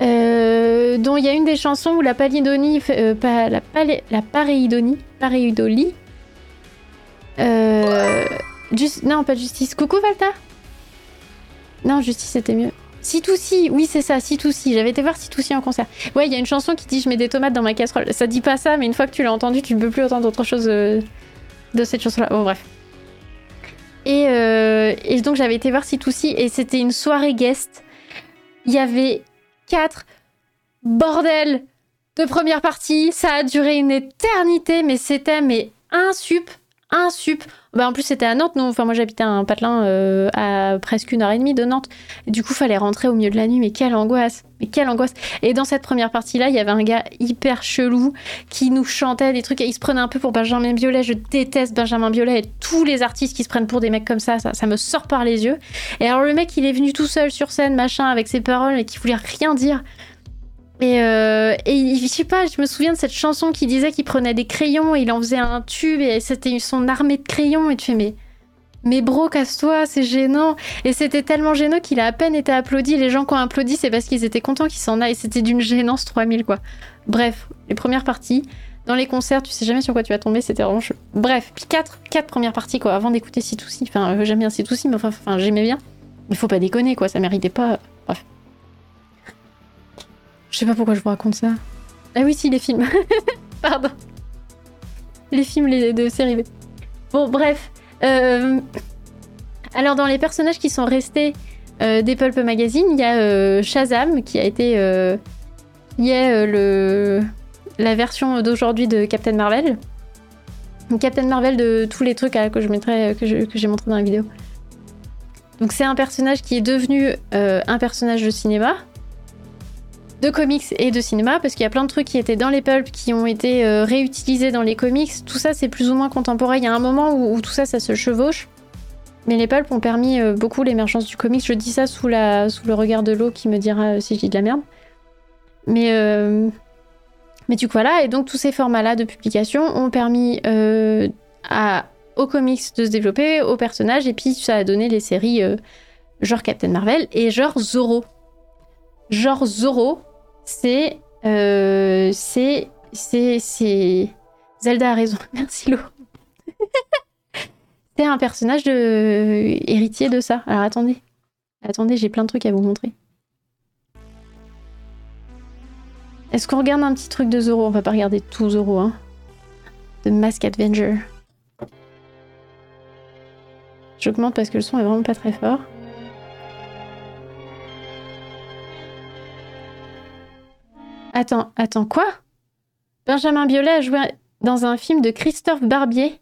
Euh, dont il y a une des chansons où la palidonie, pas, la, la pareidonie, pareidolie. non, pas justice. Coucou Valta Non, justice c'était mieux. Si oui c'est ça, si J'avais été voir si en concert. Ouais, il y a une chanson qui dit je mets des tomates dans ma casserole. Ça dit pas ça, mais une fois que tu l'as entendu, tu ne peux plus entendre autre chose euh, de cette chanson-là. Bon bref. Euh, et, donc j'avais été voir si et c'était une soirée guest. Il y avait quatre bordel de première partie. Ça a duré une éternité, mais c'était mais un sup, un sup. Bah, en plus, c'était à Nantes. Enfin, moi, j'habitais un patelin euh, à presque une heure et demie de Nantes. du coup, fallait rentrer au milieu de la nuit. Mais quelle angoisse! Mais quelle angoisse! Et dans cette première partie-là, il y avait un gars hyper chelou qui nous chantait des trucs. Il se prenait un peu pour Benjamin Biolay. Je déteste Benjamin Biolay et tous les artistes qui se prennent pour des mecs comme ça. Ça, ça me sort par les yeux. Et alors, le mec, il est venu tout seul sur scène, machin, avec ses paroles et qui voulait rien dire. Et, euh, et je sais pas, je me souviens de cette chanson qui disait qu'il prenait des crayons et il en faisait un tube et c'était son armée de crayons. Et tu fais, mais, mais bro, casse-toi, c'est gênant. Et c'était tellement gênant qu'il a à peine été applaudi. Les gens qui ont applaudi, c'est parce qu'ils étaient contents qu'il s'en aille. C'était d'une gênance 3000, quoi. Bref, les premières parties. Dans les concerts, tu sais jamais sur quoi tu vas tomber, c'était vraiment. Bref, puis quatre, quatre premières parties, quoi, avant d'écouter si Enfin, euh, j'aime bien si mais enfin, enfin j'aimais bien. Mais faut pas déconner, quoi, ça méritait pas. Je sais pas pourquoi je vous raconte ça. Ah oui, si, les films. Pardon. Les films les, de série B. Bon, bref. Euh, alors, dans les personnages qui sont restés euh, des Pulp Magazine, il y a euh, Shazam, qui a été... qui est le... la version d'aujourd'hui de Captain Marvel. Captain Marvel de tous les trucs que je mettrai, que j'ai montré dans la vidéo. Donc c'est un personnage qui est devenu un personnage de cinéma, de comics et de cinéma, parce qu'il y a plein de trucs qui étaient dans les pulps qui ont été euh, réutilisés dans les comics. Tout ça, c'est plus ou moins contemporain. Il y a un moment où, tout ça, ça se chevauche. Mais les pulps ont permis euh, beaucoup l'émergence du comics. Je dis ça sous, le regard de l'eau qui me dira euh, si je dis de la merde. Mais, mais du coup, voilà. Et donc, tous ces formats-là de publication ont permis à, aux comics de se développer, aux personnages, et puis ça a donné les séries genre Captain Marvel et genre Zorro. Genre Zorro, c'est. Euh, c'est. C'est. Zelda a raison. Merci Lo. c'est un personnage de... héritier de ça. Alors attendez. Attendez, j'ai plein de trucs à vous montrer. Est-ce qu'on regarde un petit truc de Zoro? On va pas regarder tout Zoro, hein. The Mask Avenger. J'augmente parce que le son est vraiment pas très fort. Attends, attends, quoi? Benjamin Biolay a joué dans un film de Christophe Barbier.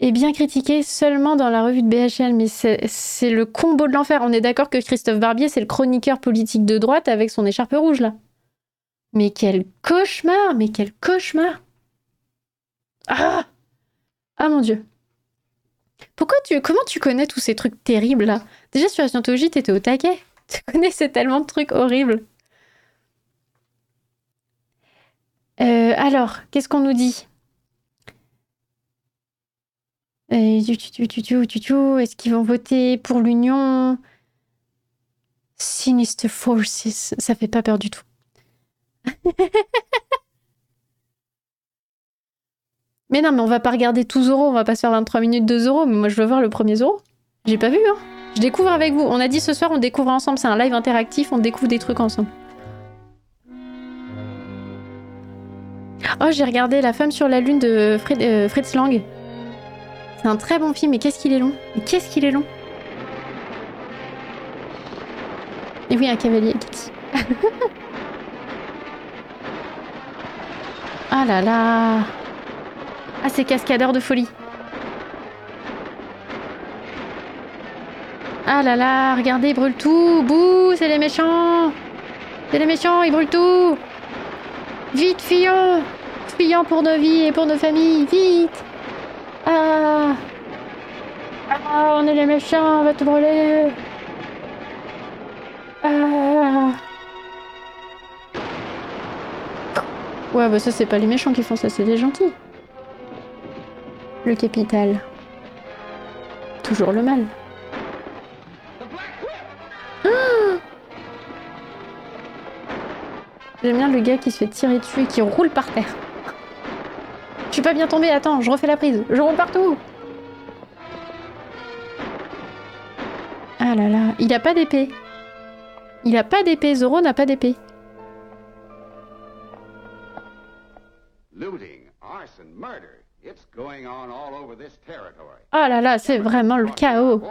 Et bien critiqué seulement dans la revue de BHL, mais c'est le combo de l'enfer. On est d'accord que Christophe Barbier, c'est le chroniqueur politique de droite avec son écharpe rouge, là. Mais quel cauchemar! Mais quel cauchemar! Ah! Ah mon Dieu. Pourquoi tu... Comment tu connais tous ces trucs terribles, là? Déjà, sur la scientologie, t'étais au taquet tu connaissais tellement de trucs horribles. Euh, alors, qu'est-ce qu'on nous dit? Euh, Est-ce qu'ils vont voter pour l'Union? Sinister Forces, ça fait pas peur du tout. mais non, mais on va pas regarder tous euros, on va pas se faire 23 minutes de euros, mais moi je veux voir le premier euro. J'ai pas vu, hein. Je découvre avec vous. On a dit ce soir, on découvre ensemble. C'est un live interactif, on découvre des trucs ensemble. Oh, j'ai regardé La femme sur la lune de euh, Fritz Lang. C'est un très bon film, mais qu'est-ce qu'il est long Mais qu'est-ce qu'il est long Et oui, un cavalier ah là là Ah, c'est cascadeur de folie. Ah là là, regardez, ils brûlent tout. Bouh, c'est les méchants. C'est les méchants, ils brûlent tout. Vite, fuyons. Fuyons pour nos vies et pour nos familles. Vite. Ah. Ah, on est les méchants, on va tout brûler. Ah. Ouais, bah ça, c'est pas les méchants qui font ça, c'est les gentils. Le capital. Toujours le mal. J'aime bien le gars qui se fait tirer dessus et qui roule par terre. Je suis pas bien tombé, attends, je refais la prise. Je roule partout Ah là là, il a pas d'épée. Il a pas d'épée, Zoro n'a pas d'épée. Oh là là, c'est vraiment le chaos.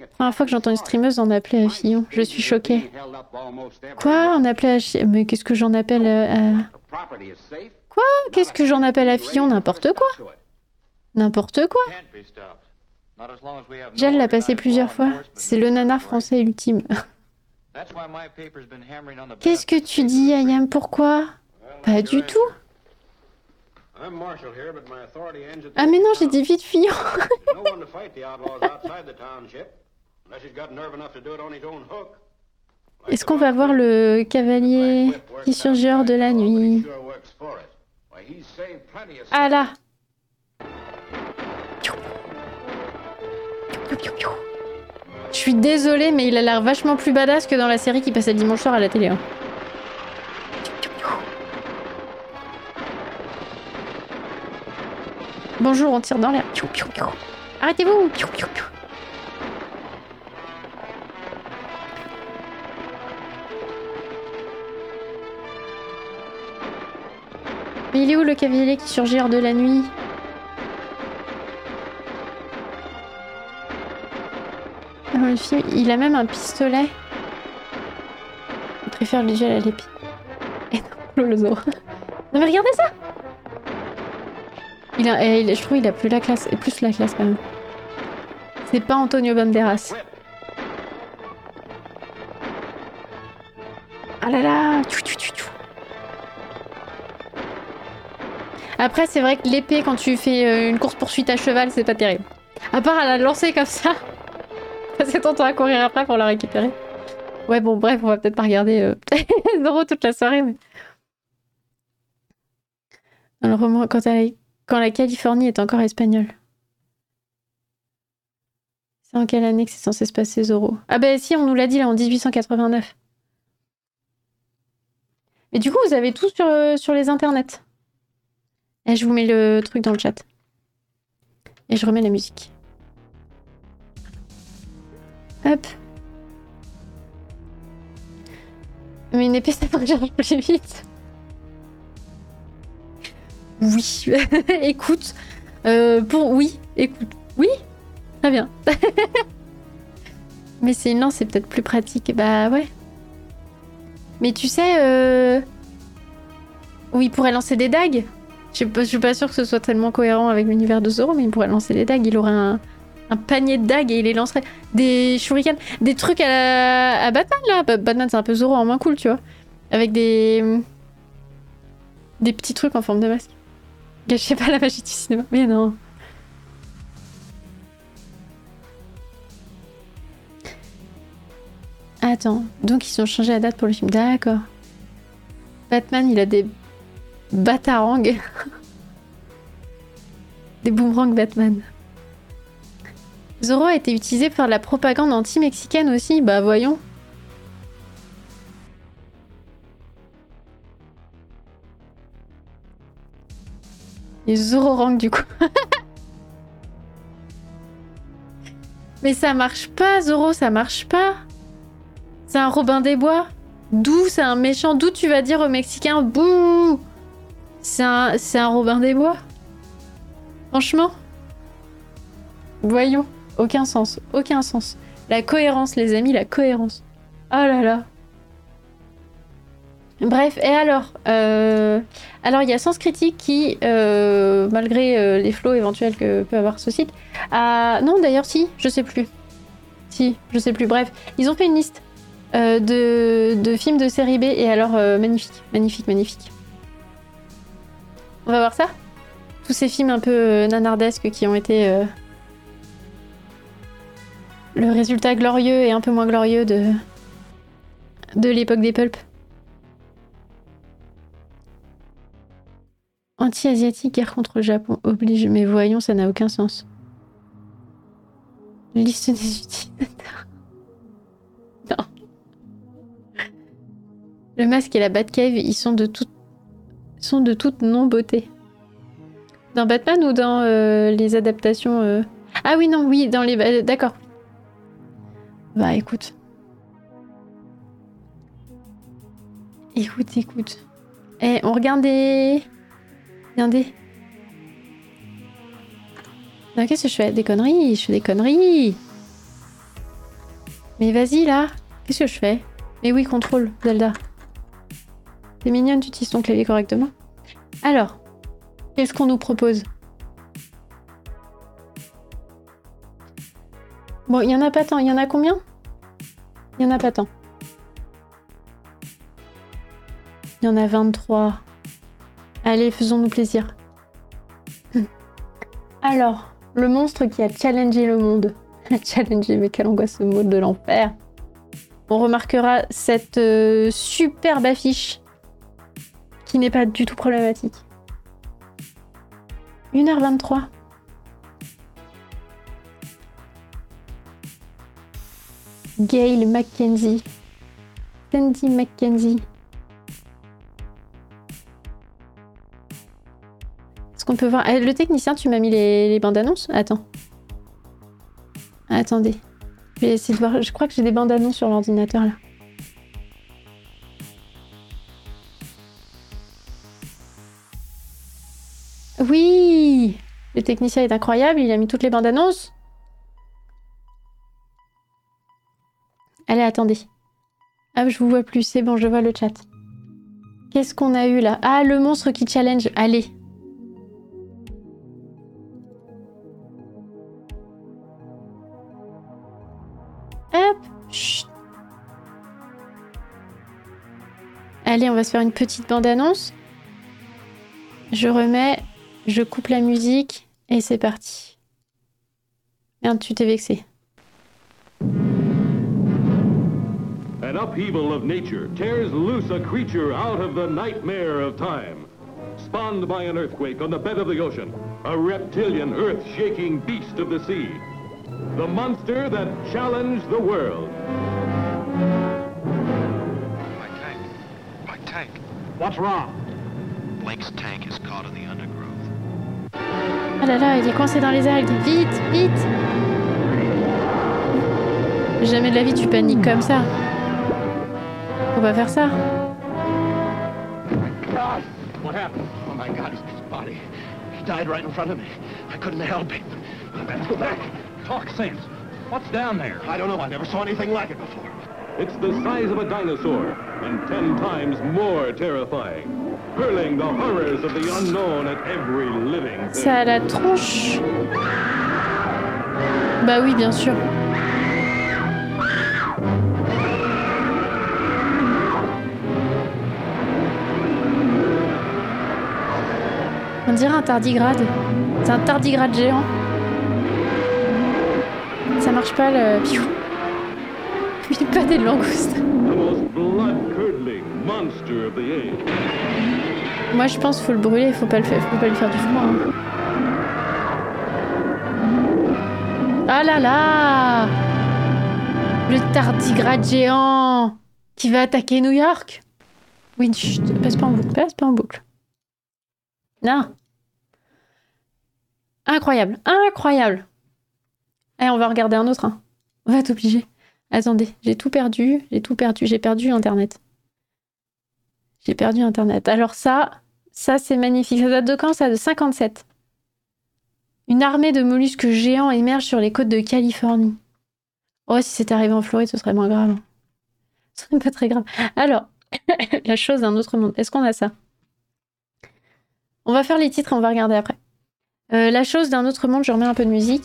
La première fois que j'entends une streameuse en appeler à Fillon, je suis choquée. Quoi? On appelait à Mais qu'est-ce que j'en appelle à... Quoi? Qu'est-ce que j'en appelle à Fillon? N'importe quoi. N'importe quoi. J'allais l'a passé plusieurs fois. C'est le nanar français ultime. Qu'est-ce que tu dis, Ayam? Pourquoi? Pas du tout. Ah mais non, j'ai dit vite fille. Est-ce qu'on va voir le cavalier qui surgit hors de la nuit? Ah là. Je suis désolée, mais il a l'air vachement plus badass que dans la série qui passait dimanche soir à la télé. Hein. Bonjour, on tire dans l'air. Arrêtez-vous Mais il est où le cavalier qui surgit hors de la nuit ah, il a même un pistolet. Il préfère le gel à l'épée. Et non, le zoo. Non mais regardez ça a, je trouve qu'il a plus la classe, plus la classe quand même. C'est pas Antonio Banderas. Ah là là Après, c'est vrai que l'épée, quand tu fais euh, une course-poursuite à cheval, c'est pas terrible. À part à la lancer comme ça. Ton temps à courir après pour la récupérer. Ouais, bon, bref, on va peut-être pas regarder euh, Zoro toute la soirée, mais... Dans le roman, quand, quand la Californie est encore espagnole. C'est en quelle année que c'est censé se passer Zoro Ah ben si, on nous l'a dit là, en 1889. Mais du coup, vous avez tout sur, euh, sur les internets. Et je vous mets le truc dans le chat. Et je remets la musique. Hop. Mais une épée, ça charge plus vite. Oui. écoute. Euh, pour... Oui, écoute. Oui Très bien. Mais c'est une lance, c'est peut-être plus pratique. Bah ouais. Mais tu sais... Euh... Où il pourrait lancer des dagues je, suis pas sûre que ce soit tellement cohérent avec l'univers de Zoro, mais il pourrait lancer des dagues. Il aurait un, panier de dagues et il les lancerait. Des shurikens, des trucs à, à Batman là. Batman c'est un peu Zoro en moins cool, tu vois. Avec des. Des petits trucs en forme de masque. Sais pas la magie du cinéma, mais non. Attends, donc ils ont changé la date pour le film. D'accord. Batman, il a des batarangs. des boomerangs Batman. Zoro a été utilisé par la propagande anti-mexicaine aussi, bah voyons. Et Zoro rank du coup. Mais ça marche pas, Zoro, ça marche pas. C'est un Robin des Bois. D'où c'est un méchant D'où tu vas dire aux Mexicains Bouh C'est un, un Robin des Bois? Franchement Voyons. Aucun sens. Aucun sens. La cohérence, les amis, la cohérence. Oh là là. Bref, et alors euh, Alors, il y a Sens Critique qui, euh, malgré euh, les flots éventuels que peut avoir ce site, a... Non, d'ailleurs, si, je sais plus. Si, je sais plus. Bref, ils ont fait une liste de, films de série B, et alors, magnifique, magnifique, magnifique. On va voir ça Tous ces films un peu nanardesques qui ont été le résultat glorieux et un peu moins glorieux de, de l'époque des pulps. Anti-asiatique, guerre contre le Japon oblige, mais voyons, ça n'a aucun sens. Liste des utilisateurs. Non. Le masque et la Batcave, ils sont de toute, sont de toute non-beauté. Dans Batman ou dans euh, les adaptations euh? Ah oui, non, oui, dans les... D'accord. Bah écoute. Écoute, écoute. Eh, on regarde des... Regardez. Non, qu'est-ce que je fais Des conneries Je fais des conneries Mais vas-y, là Qu'est-ce que je fais Mais oui, contrôle, Zelda. C'est mignonne, tu utilises ton clavier correctement. Alors, qu'est-ce qu'on nous propose? Bon, il y en a pas tant. Il y en a combien? Il y en a pas tant. Il y en a 23. Allez, faisons-nous plaisir. Alors, le monstre qui a challengé le monde. challengé, mais quelle angoisse ce mot de l'enfer. On remarquera cette euh, superbe affiche qui n'est pas du tout problématique. 1h23. Gail Mackenzie. Sandy Mackenzie. Est-ce qu'on peut voir ah, Le technicien, tu m'as mis les, bandes annonces Attends. Attendez. Je vais essayer de voir. Je crois que j'ai des bandes annonces sur l'ordinateur là. Oui Le technicien est incroyable, il a mis toutes les bandes annonces. Allez, attendez. Ah, je vous vois plus, c'est bon, je vois le chat. Qu'est-ce qu'on a eu là? Ah, le monstre qui challenge. Allez. Allez, on va se faire une petite bande-annonce. Je remets, je coupe la musique et c'est parti. Merde, tu t'es vexé. An upheaval of nature tears loose a creature out of the nightmare of time. Spawned by an earthquake on the bed of the ocean, a reptilian, earth-shaking beast of the sea. The monster that challenged the world. Tank. What's wrong? Blake's tank is caught in the undergrowth. Ah là là, il est coincé dans les algues. Vite, vite Jamais de la vie tu paniques comme ça. Faut pas faire ça. God! What happened? Oh my God, his, his body. He died right in front of me. I couldn't help him. Let's go back. Talk sense. What's down there? I don't know. I never saw anything like it before. It's the size of a dinosaur, and ten times more terrifying, hurling the horrors of the unknown at every living thing. Ça a la tronche. Bah oui, bien sûr. On dirait un tardigrade. C'est un tardigrade géant. Ça marche pas le piou. Il pas des age. Moi je pense qu'il faut le brûler, il faut pas le faire, faut pas lui faire du froid. hein. Ah là là Le tardigrade géant qui va attaquer New York? Oui, chut, passe pas en boucle, passe pas en boucle. Non. Incroyable, incroyable. Allez, on va regarder un autre. hein. On va être obligé. Attendez, j'ai tout perdu, j'ai tout perdu, j'ai perdu Internet. J'ai perdu Internet. Alors ça, ça c'est magnifique. Ça date de quand Ça? De 57. Une armée de mollusques géants émerge sur les côtes de Californie. Oh, si c'était arrivé en Floride, ce serait moins grave. Ce serait pas très grave. Alors, la chose d'un autre monde. Est-ce qu'on a ça? On va faire les titres et on va regarder après. Euh, la chose d'un autre monde, je remets un peu de musique.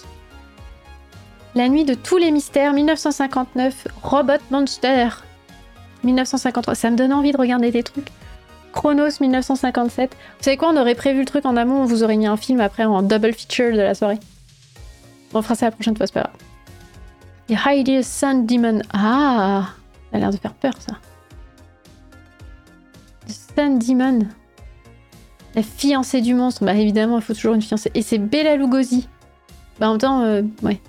La nuit de tous les mystères, 1959, Robot Monster. 1953, ça me donne envie de regarder des trucs. Chronos 1957. Vous savez quoi, on aurait prévu le truc en amont, on vous aurait mis un film après en double feature de la soirée. On fera ça la prochaine fois, c'est pas grave. Et Heidi Sun Demon. Ah Ça a l'air de faire peur ça. The Sun Demon. La fiancée du monstre. Bah évidemment, il faut toujours une fiancée. Et c'est Bella Lugosi. Bah en même temps, euh, ouais.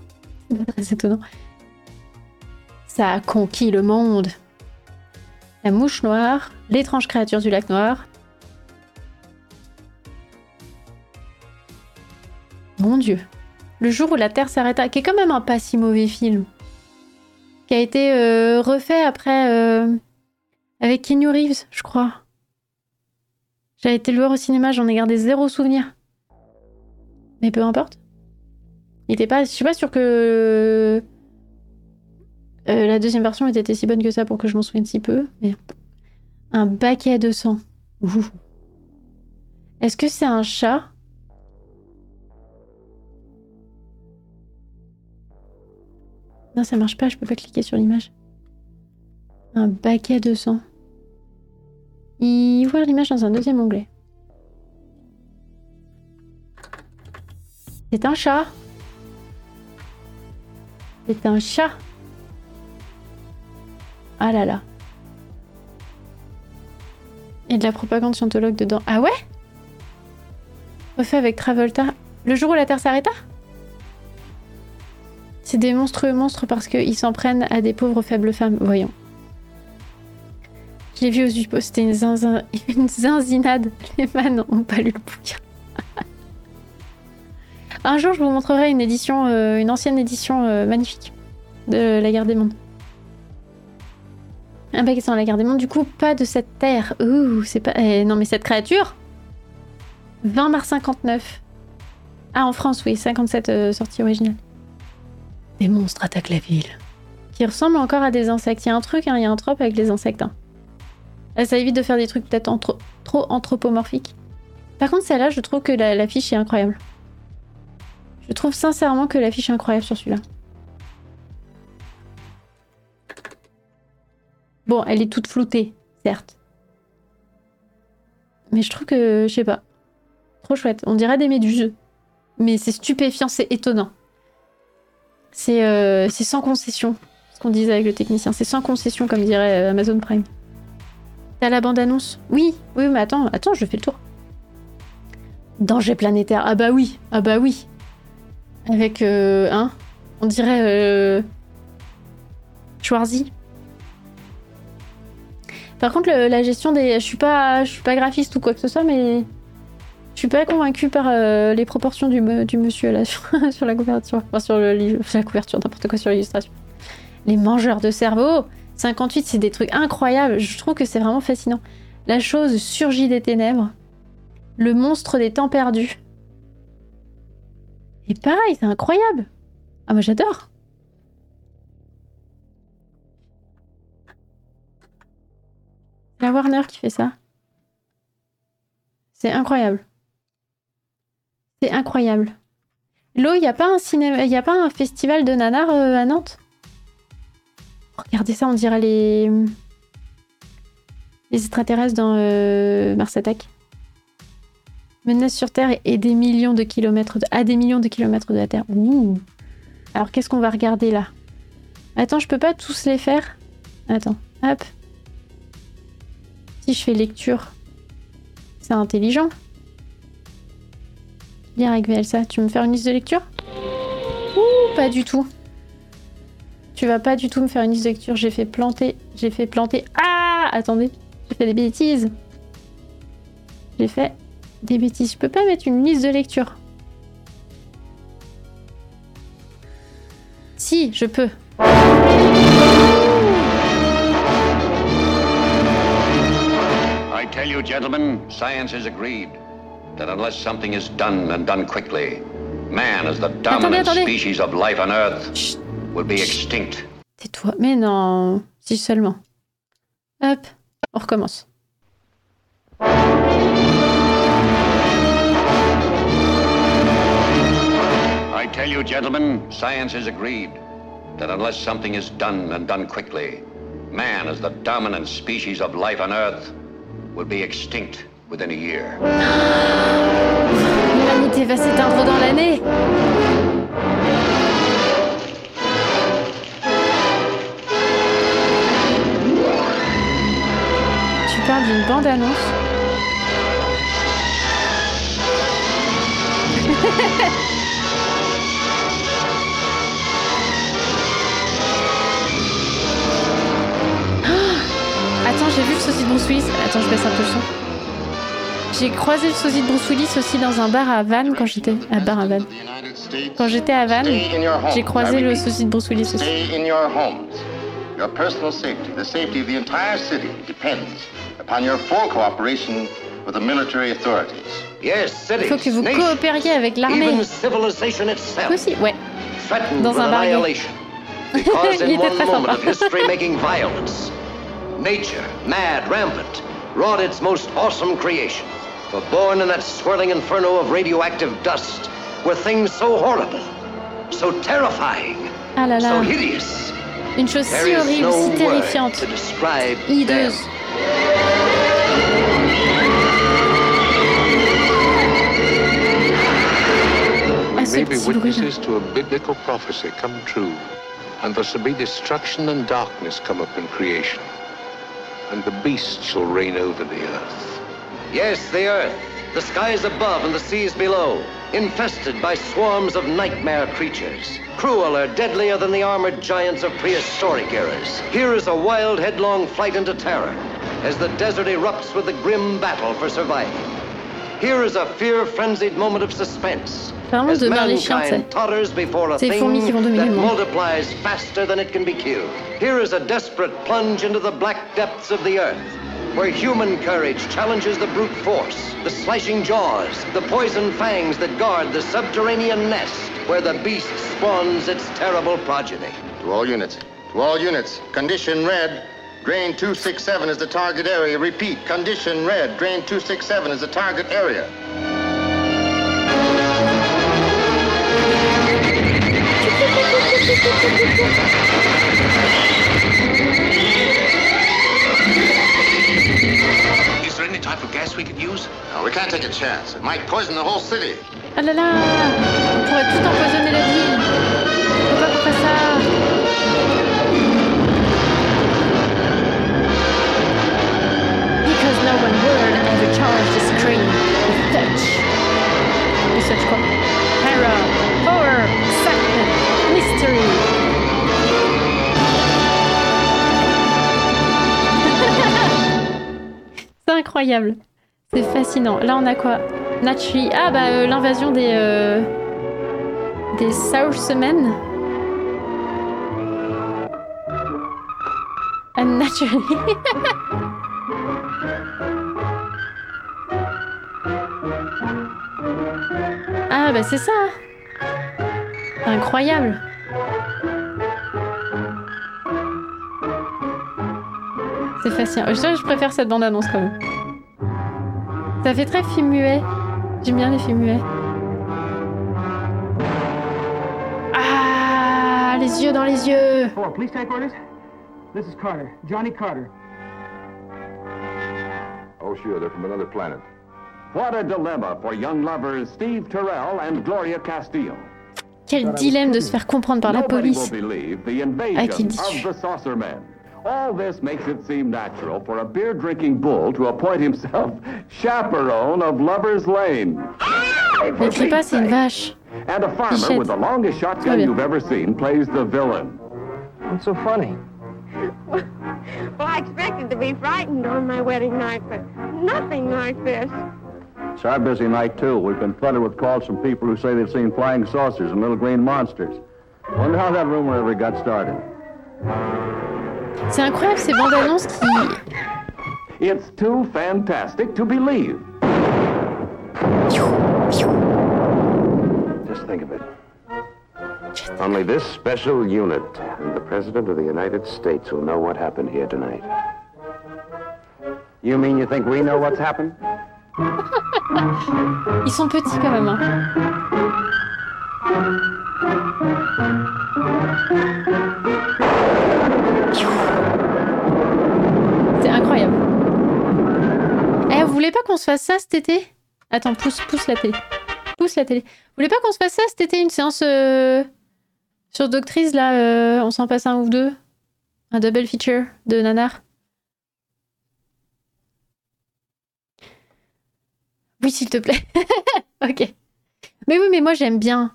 C'est étonnant. Ça a conquis le monde. La mouche noire, l'étrange créature du lac noir. Mon dieu. Le jour où la Terre s'arrêta, qui est quand même un pas si mauvais film. Qui a été euh, refait après euh, avec Keanu Reeves, je crois. J'ai été le voir au cinéma, j'en ai gardé zéro souvenir. Mais peu importe. Il était pas. Je suis pas sûre que. euh, la deuxième version était si bonne que ça pour que je m'en souvienne si peu. Mais. Un baquet de sang. Est-ce que c'est un chat? Non, ça marche pas, je peux pas cliquer sur l'image. Un baquet de sang. Y voir l'image dans un deuxième onglet. C'est un chat? C'est un chat. Ah là là. Et de la propagande scientologue dedans. Ah ouais? Refait avec Travolta. Le jour où la Terre s'arrêta? C'est des monstrueux monstres parce qu'ils s'en prennent à des pauvres faibles femmes. Voyons. Je l'ai vu aux c'était une, une zinzinade. Les fans n'ont pas lu le bouquin. Un jour, je vous montrerai une édition, euh, une ancienne édition euh, magnifique de La Guerre des Mondes. Un baguette sans La Guerre des Mondes, du coup, pas de cette terre. Ouh, c'est pas. eh, non, mais cette créature 20 mars 59. Ah, en France, oui, 57 euh, sortie originale. Des monstres attaquent la ville. Qui ressemblent encore à des insectes. Il y a un truc, hein, il y a un trope avec les insectes. hein. Là, ça évite de faire des trucs peut-être trop anthropomorphiques. Par contre, celle-là, je trouve que la- l'affiche est incroyable. Je trouve sincèrement que l'affiche est incroyable sur celui-là. Bon, elle est toute floutée, certes. Mais je trouve que, je sais pas, trop chouette. On dirait des méduses. Mais c'est stupéfiant, c'est étonnant. C'est euh, sans concession, ce qu'on disait avec le technicien. C'est sans concession, comme dirait euh, Amazon Prime. T'as la bande-annonce? Oui, oui, mais attends, attends, je fais le tour. Danger planétaire. Ah bah oui, ah bah oui. Avec, euh, hein, on dirait euh. Par contre, la gestion des, je suis pas, je suis pas graphiste ou quoi que ce soit, mais je suis pas convaincue par euh, les proportions du, monsieur là sur, la couverture, enfin sur le sur la couverture, n'importe quoi sur l'illustration. Les mangeurs de cerveau, 58, c'est des trucs incroyables. Je trouve que c'est vraiment fascinant. La chose surgit des ténèbres, le monstre des temps perdus. Et pareil, c'est incroyable. Ah moi j'adore. La Warner qui fait ça. C'est incroyable. C'est incroyable. L'eau, il n'y a pas un cinéma, y a pas un festival de nanars euh, à Nantes? Regardez ça, on dirait les les extraterrestres dans euh, Mars Attack. Menace sur Terre et des millions de kilomètres à des millions de kilomètres de la Terre. Alors qu'est-ce qu'on va regarder là? Attends, je peux pas tous les faire? Attends, hop. Si je fais lecture, c'est intelligent. Lire avec VLSA, tu veux me faire une liste de lecture? Ouh, pas du tout. Tu vas pas du tout me faire une liste de lecture. J'ai fait planter. J'ai fait planter. Ah Attendez. J'ai fait des bêtises. J'ai fait des bêtises. Je peux pas mettre une liste de lecture. Si, je peux. I tell you, gentlemen, science has agreed that unless something is done and done quickly, man as the dominant attendez. species of life on Earth Chut, will be extinct. tais-toi. Mais non. Si seulement. Hop. On recommence. Tell you, gentlemen, science has agreed that unless something is done and done quickly, man as the dominant species of life on Earth will be extinct within a year. L'humanité va s'éteindre dans l'année. Tu parles d'une bande-annonce j'ai vu le de Bruce Willis. Attends, je baisse un peu le son. J'ai croisé le sosie de Bruce Willis aussi dans un bar à Vannes quand j'étais à bar à Vannes. Quand j'étais à Vannes, j'ai croisé le sosie de Bruce Willis aussi. Stay in your homes. Your personal safety, the safety of the entire city, depends upon your full cooperation with the military authorities. Yes, Il faut que vous coopériez avec l'armée. Aussi, ouais. Dans un bar Il in était très sympa. Nature, mad, rampant, wrought its most awesome creation. For born in that swirling inferno of radioactive dust were things so horrible, so terrifying, Ah là là. so hideous. Une chose There si horrible, no si terrifiante. to describe them. Hideuse. Ah, ce may be witnesses to a biblical prophecy come true, and there shall be destruction and darkness come upon creation, and the beast shall reign over the earth. Yes, the earth, the skies above and the seas below, infested by swarms of nightmare creatures, crueler, deadlier than the armored giants of prehistoric eras. Here is a wild, headlong flight into terror, as the desert erupts with the grim battle for survival. Here is a fear-frenzied moment of suspense. Vraiment As de Merle Chiant, mankind c'est. totters before a Ces thing fourmis qui vont dominer that le monde. multiplies faster than it can be killed. Here is a desperate plunge into the black depths of the earth, where human courage challenges the brute force, the slashing jaws, the poison fangs that guard the subterranean nest, where the beast spawns its terrible progeny. To all units. To all units. Condition red. Drain 267 is the target area. Repeat. Condition red. Drain 267 is the target area. Is there any type of gas we could use? No, we can't take a chance. It might poison the whole city. Ah là là On pourrait tout empoisonner la ville Faut pas qu'on fasse ça one word ever charged screen with touch. Such quoi Terror, horror, excitement, mystery. C'est incroyable. C'est fascinant. Là, on a quoi? Naturally. Ah, bah, euh, l'invasion des. Euh... des Southsmen. And ah, bah, c'est ça. Incroyable. C'est fascinant. Je, je préfère cette bande-annonce quand même. Ça fait très film muet. J'aime bien les films muets. Ah, les yeux dans les yeux. Hello, police headquarters? This is Carter, Johnny Carter. Oh, sure, they're from another planet. What a dilemma for young lovers Steve Terrell and Gloria Castillo. Quel dilemme de se faire comprendre par la Nobody police. will believe the Ah, qui invasion dit- of the saucer men. All this makes it seem natural for a beer-drinking bull to appoint himself chaperone of Lover's Lane. Ne crie pas, c'est une vache. And a farmer Bichette. with the longest shotgun you've ever seen plays the villain. What's so funny? Well, I expected to be frightened on my wedding night, but nothing like this. It's our busy night, too. We've been flooded with calls from people who say they've seen flying saucers and little green monsters. Wonder how that rumor ever got started. C'est incroyable ces bandes annonces qui. It's too fantastic to believe. Just think of it. Only this special unit and the President of the United States will know what happened here tonight. You mean you think we know what's happened? Ils sont petits quand même. hein. C'est incroyable. Eh, vous voulez pas qu'on se fasse ça cet été? Attends, pousse, pousse la télé. Pousse la télé. Vous voulez pas qu'on se fasse ça cet été Une séance euh, sur Doctrice, là euh, On s'en passe un ou deux? Un double feature de Nanar? Oui, s'il te plaît. ok. Mais oui, mais moi j'aime bien.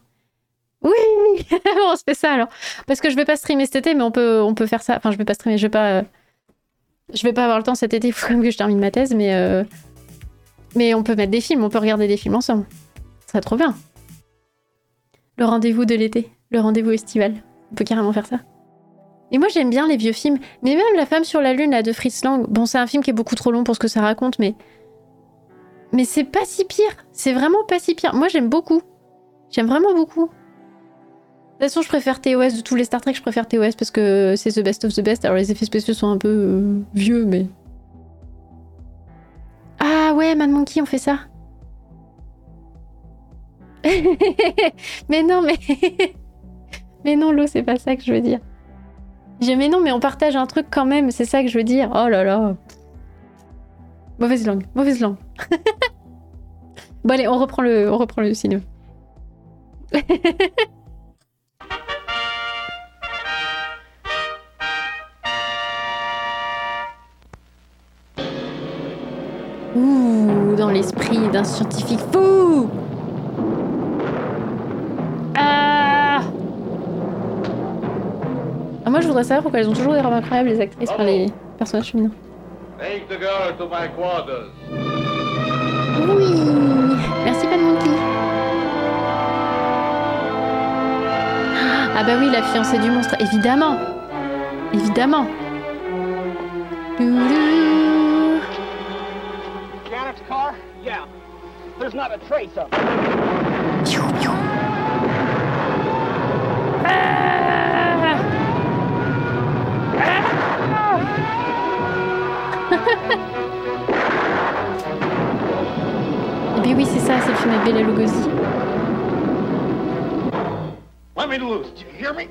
Oui, on se fait ça alors. Parce que je vais pas streamer cet été, mais on peut, on peut faire ça. Enfin, je vais pas streamer, je vais pas. euh, Je vais pas avoir le temps cet été, il faut quand même que je termine ma thèse, mais. euh, Mais on peut mettre des films, on peut regarder des films ensemble. Ce serait trop bien. Le rendez-vous de l'été, le rendez-vous estival. On peut carrément faire ça. Et moi j'aime bien les vieux films, mais même La femme sur la lune là de Fritz Lang. Bon, c'est un film qui est beaucoup trop long pour ce que ça raconte, mais mais c'est pas si pire. C'est vraiment pas si pire. Moi, j'aime beaucoup. J'aime vraiment beaucoup. De toute façon, je préfère TOS de tous les Star Trek. Je préfère TOS parce que c'est the best of the best. Alors, les effets spéciaux sont un peu euh, vieux, mais. Ah ouais, Mad Monkey, on fait ça. mais non, mais. mais non, l'eau, c'est pas ça que je veux dire. Je mais non, mais on partage un truc quand même. C'est ça que je veux dire. Oh là là. Mauvaise langue, mauvaise langue. Bon allez, on reprend le, on reprend le cinéma. Ouh, dans l'esprit d'un scientifique fou. Ah Ah, Moi, je voudrais savoir pourquoi elles ont toujours des robes incroyables, les actrices, enfin les personnages féminins. Take the girl to my quarters. Oui. Merci, Pan Monkey. Ah bah oui, la fiancée du monstre, évidemment. Évidemment bien oui, c'est ça, c'est le film avec Bela Lugosi. Let me loose. Do you hear me?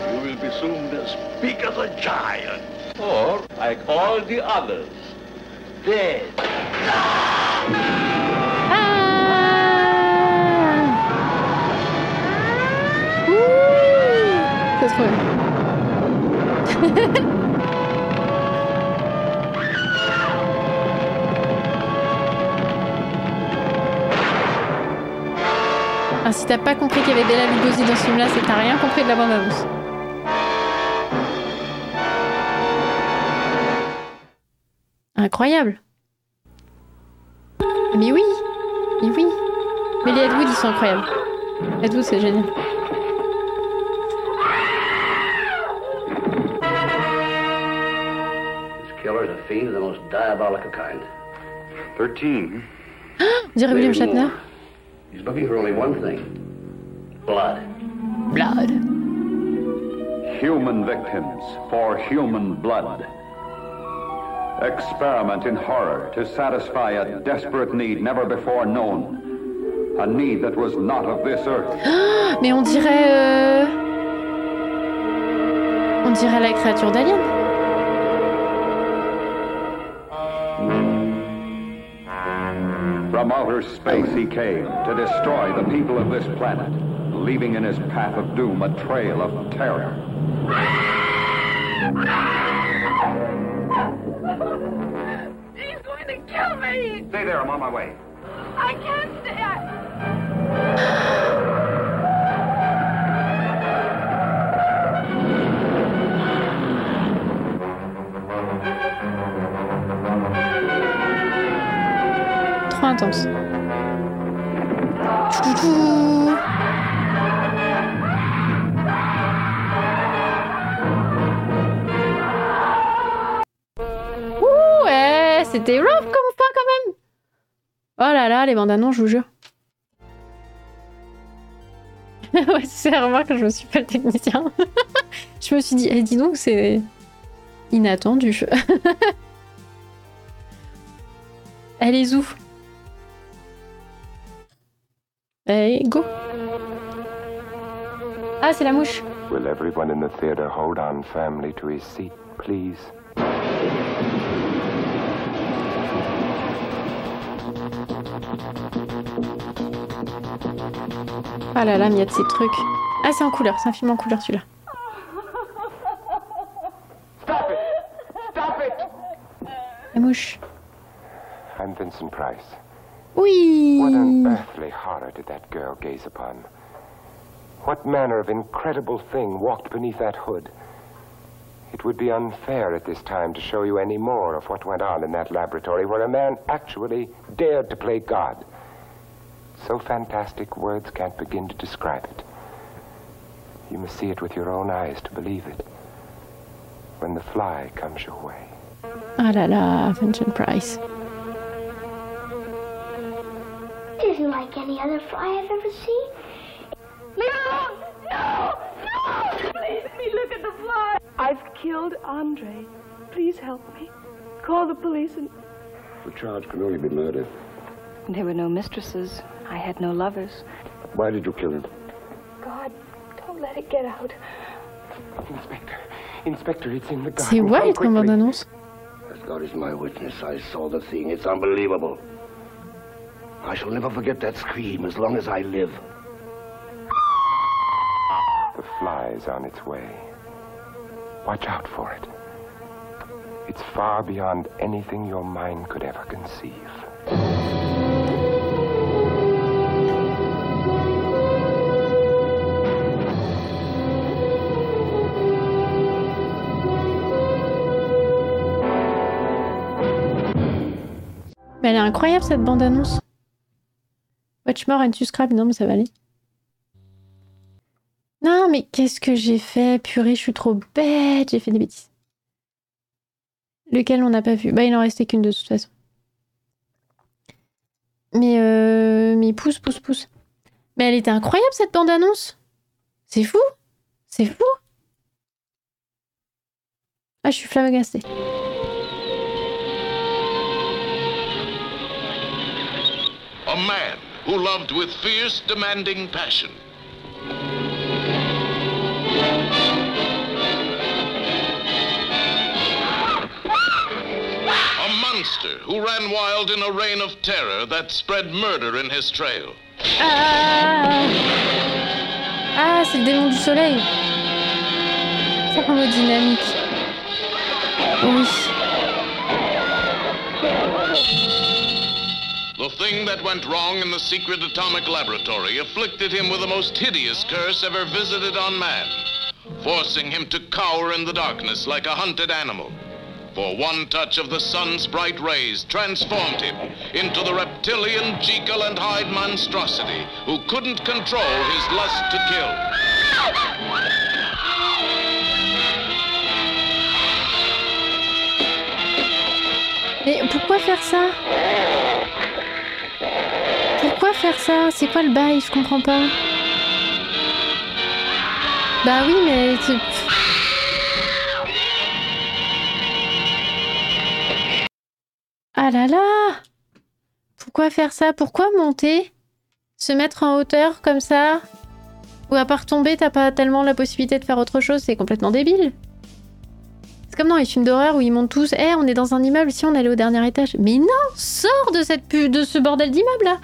You will be soon as big as a giant. Or, like all the others, dead. Ah Ouh. Ah, si t'as pas compris qu'il y avait Bella Lugosi dans ce film-là, c'est que t'as rien compris de la bande-annonce. Incroyable. Mais oui, mais oui. Mais les Ed Wood, ils sont incroyables. Ed Wood, c'est génial. This killer's a fiend of the most diabolical kind. Thirteen. On dirait William Maybe Shatner. More. He's looking for only one thing. Blood. Blood. Human victims for human blood. Experiment in horror to satisfy a desperate need never before known. A need that was not of this earth. Ah, Mais on dirait. euh, On dirait la créature d'Alien. From outer space he came to destroy the people of this planet, leaving in his path of doom a trail of terror. He's going to kill me! Stay there, I'm on my way. I can't stay. I... Intense. Ouh, ouais, c'était rough comme fin quand même. Oh là là, les bandes annonces, je vous jure. ouais, c'est vraiment que je me suis pas le technicien. je me suis dit, eh, dis donc, c'est inattendu. Allez, zou. Allez, go. Ah, c'est la mouche. Will everyone in the theater hold on firmly to his seat, please? Ah là là, mais il y a de ces trucs. Ah, c'est en couleur, c'est un film en couleur celui-là. Stop it! Stop it! La mouche. I'm Vincent Price. Oui. What unearthly horror did that girl gaze upon? What manner of incredible thing walked beneath that hood? It would be unfair at this time to show you any more of what went on in that laboratory where a man actually dared to play God. So fantastic words can't begin to describe it. You must see it with your own eyes to believe it. When the fly comes your way. Ah là là, Vincent Price. Isn't like any other fly I've ever seen. No! No! No! Please, let me look at the fly. I've killed Andre. Please help me. Call the police and. The charge can only be murder. There were no mistresses. I had no lovers. Why did you kill him? God, don't let it get out. Inspector, Inspector, it's in the garden. C'est garden. wild comme bande annonce. As God is my witness, I saw the thing. It's unbelievable. I shall never forget that scream as long as I live. The fly is on its way. Watch out for it. It's far beyond anything your mind could ever conceive. Mais elle est incroyable cette bande Watch more and subscribe. Non, mais ça va aller. Non, mais qu'est-ce que j'ai fait? Purée, je suis trop bête. J'ai fait des bêtises. Lequel on n'a pas vu? Bah, il en restait qu'une de toute façon. Mais, euh, mais pousse, pousse, pousse. Mais elle était incroyable cette bande annonce. C'est fou. C'est fou. Ah, je suis flabbergastée. A man who loved with fierce, demanding passion. A monster who ran wild in a reign of terror that spread murder in his trail. Ah, ah c'est le démon du soleil. Thermodynamique. Oui. That went wrong in the secret atomic laboratory afflicted him with the most hideous curse ever visited on man, forcing him to cower in the darkness like a hunted animal. For one touch of the sun's bright rays transformed him into the reptilian Jekyll and Hyde monstrosity who couldn't control his lust to kill. Mais pourquoi faire ça faire ça C'est quoi le bail Je comprends pas. Bah oui, mais... Ah là là Pourquoi faire ça? Pourquoi monter? Se mettre en hauteur comme ça? Ou à part tomber, t'as pas tellement la possibilité de faire autre chose, c'est complètement débile. C'est comme dans les films d'horreur où ils montent tous. Eh, on est dans un immeuble, si on allait au dernier étage. Mais non, sors de cette pu- de ce bordel d'immeuble là.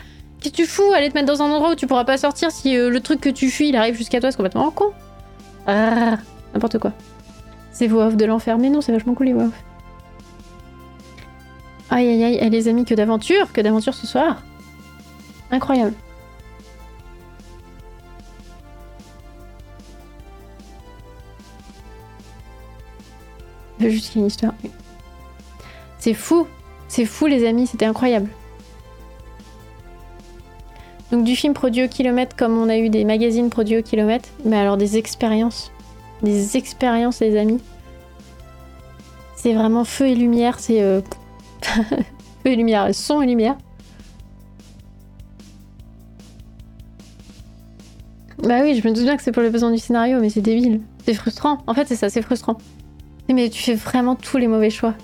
Qu'est-ce que tu fous Aller te mettre dans un endroit où tu pourras pas sortir si euh, le truc que tu fuis il arrive jusqu'à toi, c'est complètement con. Ah, n'importe quoi. C'est voix off de l'enfer. Mais non, c'est vachement cool les voix off. Aïe aïe aïe, les amis, que d'aventure, que d'aventure ce soir. Incroyable. Juste qu'il y ait une histoire. C'est fou. C'est fou, les amis. C'était incroyable. Donc, du film produit au kilomètre, comme on a eu des magazines produits au kilomètre, mais alors des expériences. Des expériences, les amis. C'est vraiment feu et lumière. C'est. euh, feu et lumière. Son et lumière. Bah oui, je me doute bien que c'est pour les besoins du scénario, mais c'est débile. C'est frustrant. En fait, c'est ça, c'est frustrant. Mais tu fais vraiment tous les mauvais choix.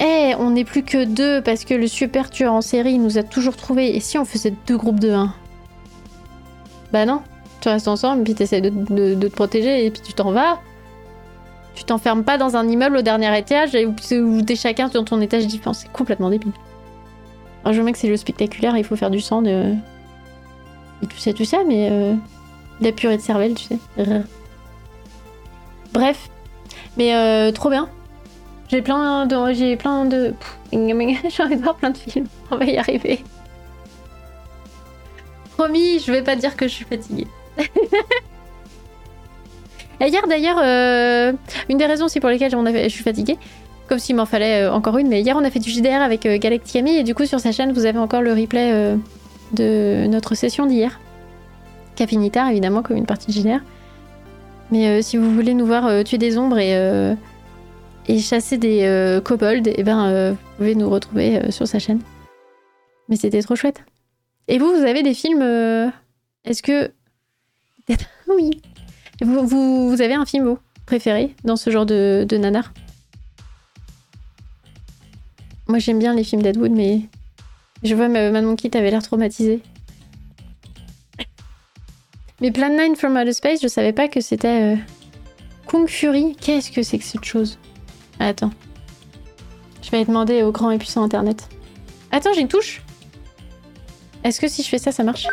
Eh, on n'est plus que deux parce que le super tueur en série nous a toujours trouvé. Et si on faisait deux groupes de 1 Bah non. Tu restes ensemble, puis t'essaies de, de- te protéger et puis tu t'en vas. Tu t'enfermes pas dans un immeuble au dernier étage et où, où t'es chacun dans ton étage différent. C'est complètement débile. Alors je bien que c'est le spectaculaire, il faut faire du sang, de... et tout ça, tout ça, mais euh, la purée de cervelle, tu sais. Bref, mais euh, trop bien. J'ai plein de, j'ai plein de, j'ai envie de voir plein de films. On va y arriver. Promis, je vais pas dire que je suis fatiguée. Hier d'ailleurs, euh, une des raisons aussi pour lesquelles je suis fatiguée, comme s'il m'en fallait euh, encore une, mais hier on a fait du JDR avec euh, Galacticami et du coup sur sa chaîne vous avez encore le replay euh, de notre session d'hier. Qui a fini tard évidemment comme une partie de JDR. Mais euh, si vous voulez nous voir tuer des ombres et, et chasser des euh, kobolds, et ben euh, vous pouvez nous retrouver euh, sur sa chaîne. Mais c'était trop chouette. Et vous, vous avez des films Est-ce que oui vous, vous, avez un film vous préféré dans ce genre de, nanar? Moi j'aime bien les films d'Ed mais je vois ma Mad Monkey t'avais l'air traumatisé. Mais Plan 9 from Outer Space, je savais pas que c'était Kung Fury. Qu'est-ce que c'est que cette chose? Attends. Je vais demander au grand et puissant internet. Attends, j'ai une touche Est-ce que si je fais ça, ça marche?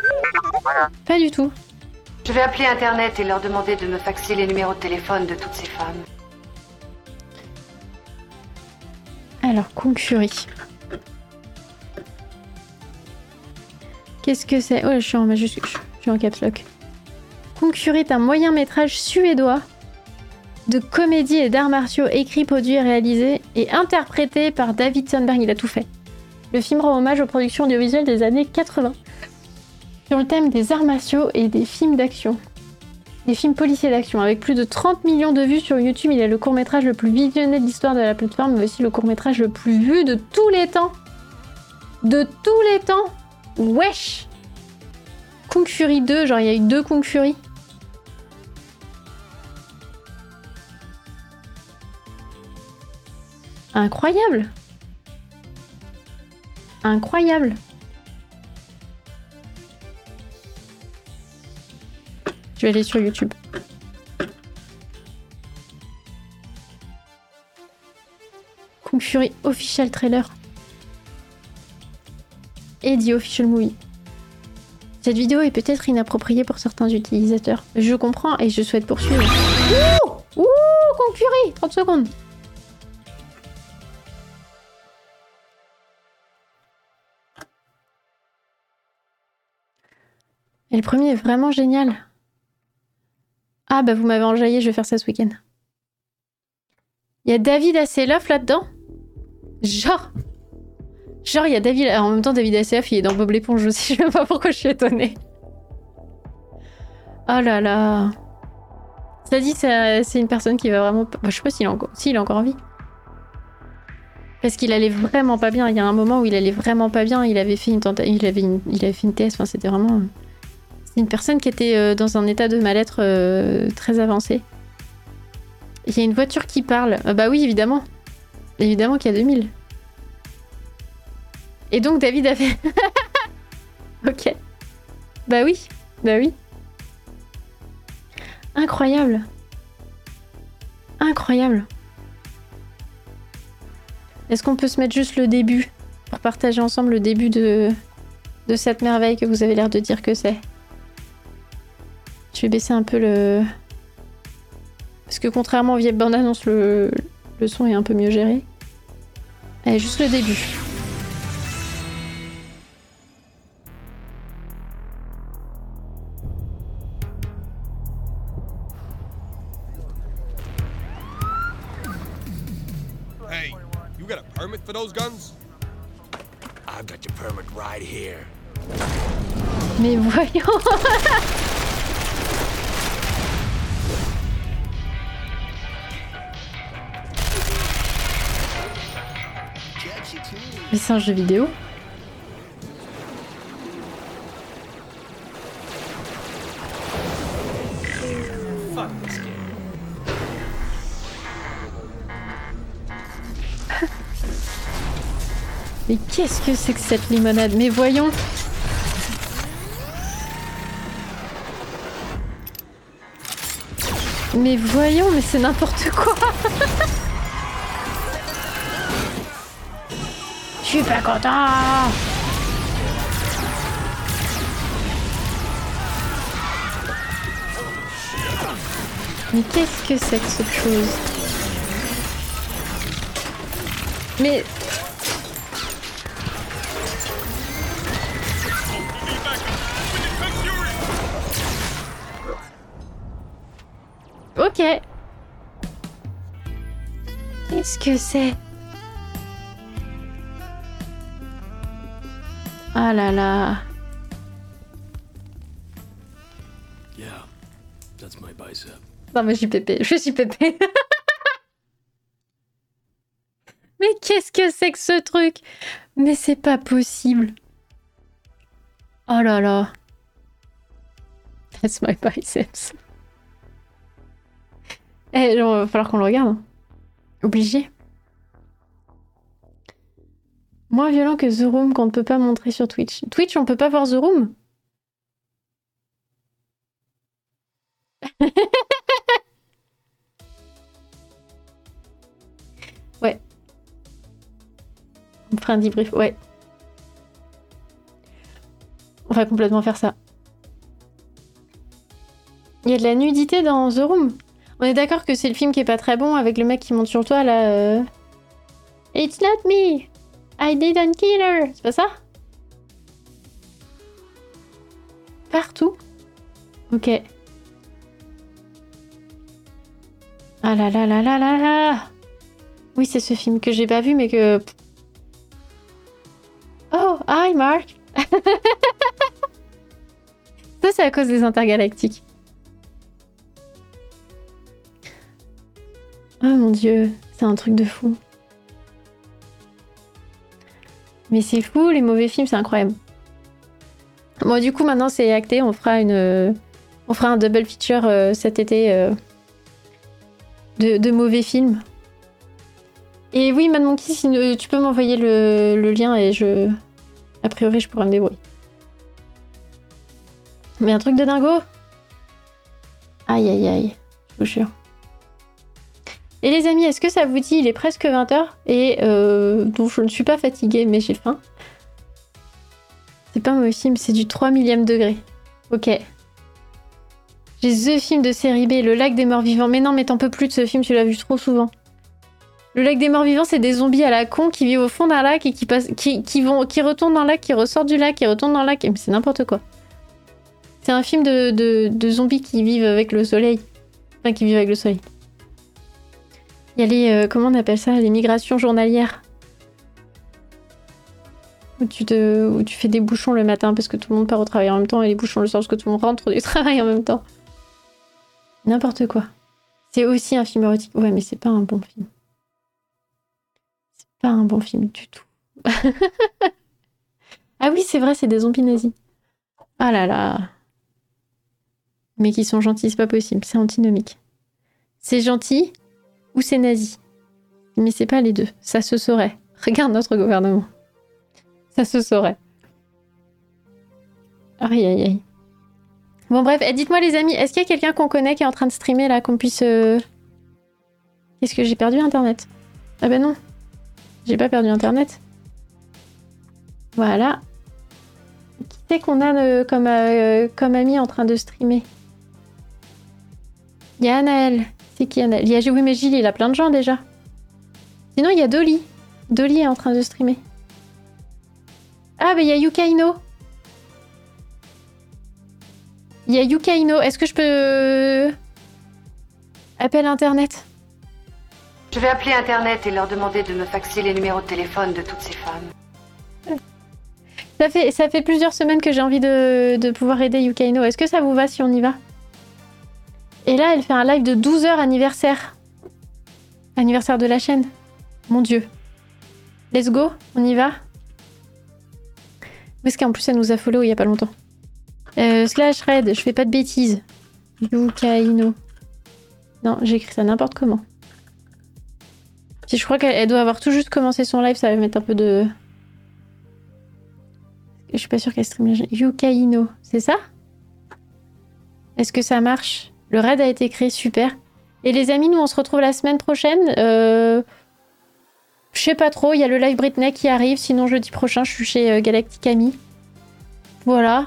Pas du tout. Je vais appeler Internet et leur demander de me faxer les numéros de téléphone de toutes ces femmes. Alors, Fury. Qu'est-ce que c'est? Oh, je suis en majuscule, je suis en caps lock. Est un moyen métrage suédois de comédie et d'arts martiaux écrit, produit réalisé et interprété par David Sandberg. Il a tout fait. Le film rend hommage aux productions audiovisuelles des années 80 sur le thème des arts martiaux et des films d'action. Des films policiers d'action. Avec plus de 30 millions de vues sur YouTube, il est le court-métrage le plus visionné de l'histoire de la plateforme, mais aussi le court-métrage le plus vu de tous les temps. De tous les temps Wesh Kung Fury 2, genre il y a eu deux Kung Fury. Incroyable Incroyable Je vais aller sur YouTube. Kung Fury official trailer. Et The Official Movie. Cette vidéo est peut-être inappropriée pour certains utilisateurs. Je comprends et je souhaite poursuivre. Ouh Ouh Kung Fury 30 secondes. Le premier est vraiment génial. Ah bah vous m'avez enjaillé, je vais faire ça ce week-end. Il y a David Asseloff là-dedans? Genre Genre il y a David... En même temps David Asseloff il est dans Bob l'éponge je sais pas pourquoi je suis étonnée. Oh là là Ça dit c'est une personne qui va vraiment... Bah, je sais pas s'il est encore... Est encore en vie. Parce qu'il allait vraiment pas bien. Il y a un moment où il allait vraiment pas bien. Il avait fait une tentative... Il il avait fait une thèse. Enfin, c'était vraiment... Une personne qui était euh, dans un état de mal-être euh, très avancé. Il y a une voiture qui parle. Ah bah oui, évidemment. Évidemment qu'il y a 2000. Et donc David a fait... ok. Bah oui, bah oui. Incroyable. Incroyable. Est-ce qu'on peut se mettre juste le début pour partager ensemble le début de, de cette merveille que vous avez l'air de dire que c'est? Je vais baisser un peu le... Parce que contrairement aux vieilles bandes annonces, le, le son est un peu mieux géré. Allez, juste le début. Hey, you got a permit for those guns? I've got your permit right here. Mais voyons un jeu vidéo. Mais qu'est-ce que c'est que cette limonade? Mais voyons. Mais voyons, mais c'est n'importe quoi Pas content. Mais qu'est-ce que c'est que cette chose? Mais... Ok. Qu'est-ce que c'est? Ah là là. Yeah, that's my bicep. Non mais je suis pépé, je suis pépé. mais qu'est-ce que c'est que ce truc? Mais c'est pas possible. Oh là là. That's my biceps. Eh, genre, va falloir qu'on le regarde. hein. Obligé. Moins violent que The Room qu'on ne peut pas montrer sur Twitch. Twitch, on peut pas voir The Room Ouais. On fera un debrief, ouais. On va complètement faire ça. Il y a de la nudité dans The Room. On est d'accord que c'est le film qui est pas très bon avec le mec qui monte sur toi là. euh. It's not me. I didn't kill her. C'est pas ça? Partout? Ok. Ah là là là là là là Oui, c'est ce film que j'ai pas vu mais que... Oh, hi Mark Ça, c'est à cause des intergalactiques. Oh mon dieu, c'est un truc de fou. Mais c'est fou, les mauvais films, c'est incroyable. Bon, du coup, maintenant, c'est acté. On fera un double feature euh, cet été euh, de, mauvais films. Et oui, Mad Monkey, si euh, tu peux m'envoyer le, le lien et je, a priori, je pourrais me débrouiller. Mais un truc de dingo? Aïe, aïe, aïe. Je vous jure. Et les amis, est-ce que ça vous dit Il est presque 20h et euh, je ne suis pas fatiguée, mais j'ai faim. C'est pas mauvais film, c'est du 3 millième degré. Ok. J'ai The Film de série B, Le Lac des Morts Vivants. Mais non, mais t'en peux plus de ce film, tu l'as vu trop souvent. Le Lac des Morts Vivants, c'est des zombies à la con qui vivent au fond d'un lac et qui, passent, qui, retournent dans le lac, qui ressortent du lac, qui retournent dans le lac. Mais c'est n'importe quoi. C'est un film de zombies qui vivent avec le soleil. Enfin, qui vivent avec le soleil. Il y a les. euh, comment on appelle ça Les migrations journalières. Où tu, fais des bouchons le matin parce que tout le monde part au travail en même temps et les bouchons le soir parce que tout le monde rentre du travail en même temps. N'importe quoi. C'est aussi un film érotique. Ouais, mais c'est pas un bon film. C'est pas un bon film du tout. ah oui, c'est vrai, c'est des zombies nazis. Ah là là. Mais qui sont gentils, c'est pas possible. C'est antinomique. C'est gentil ou c'est nazi. Mais c'est pas les deux. Ça se saurait. Regarde notre gouvernement. Ça se saurait. Aïe aïe aïe. Bon bref, eh, dites-moi les amis, est-ce qu'il y a quelqu'un qu'on connaît qui est en train de streamer là, qu'on puisse... euh, Qu'est-ce que j'ai perdu Internet? Ah ben non. J'ai pas perdu Internet. Voilà. Qui c'est qu'on a euh, comme, euh, comme ami en train de streamer? Il y a Anaël. C'est qui Il y a oui mais Gilles, il a plein de gens déjà. Sinon il y a Dolly. Dolly est en train de streamer. Ah bah il y a Yukaino. Il y a Yukaino. Est-ce que je peux... Appel internet? Je vais appeler Internet et leur demander de me faxer les numéros de téléphone de toutes ces femmes. Ça fait, ça fait plusieurs semaines que j'ai envie de, de pouvoir aider Yukaino. Est-ce que ça vous va si on y va? Et là, elle fait un live de 12 heures anniversaire. Anniversaire de la chaîne. Mon dieu. Let's go, on y va Parce qu'en plus, elle nous a follow il y a pas longtemps. Euh, slash red, je fais pas de bêtises. Yukaino. Non, j'ai écrit ça n'importe comment. Si je crois qu'elle elle doit avoir tout juste commencé son live, ça va mettre un peu de. Je suis pas sûre qu'elle stream. Yukaino, c'est ça? Est-ce que ça marche? Le raid a été créé, super. Et les amis, nous on se retrouve la semaine prochaine. Euh... Je sais pas trop, il y a le live Britney qui arrive. Sinon, jeudi prochain, je suis chez euh, Galactic Ami. Voilà.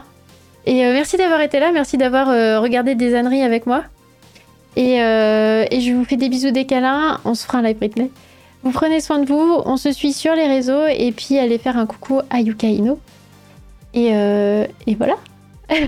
Et euh, merci d'avoir été là, merci d'avoir regardé des âneries avec moi. Et, et je vous fais des bisous, des câlins. On se fera un live Britney. Vous prenez soin de vous, on se suit sur les réseaux et puis allez faire un coucou à Yukaino. Et, euh, et voilà.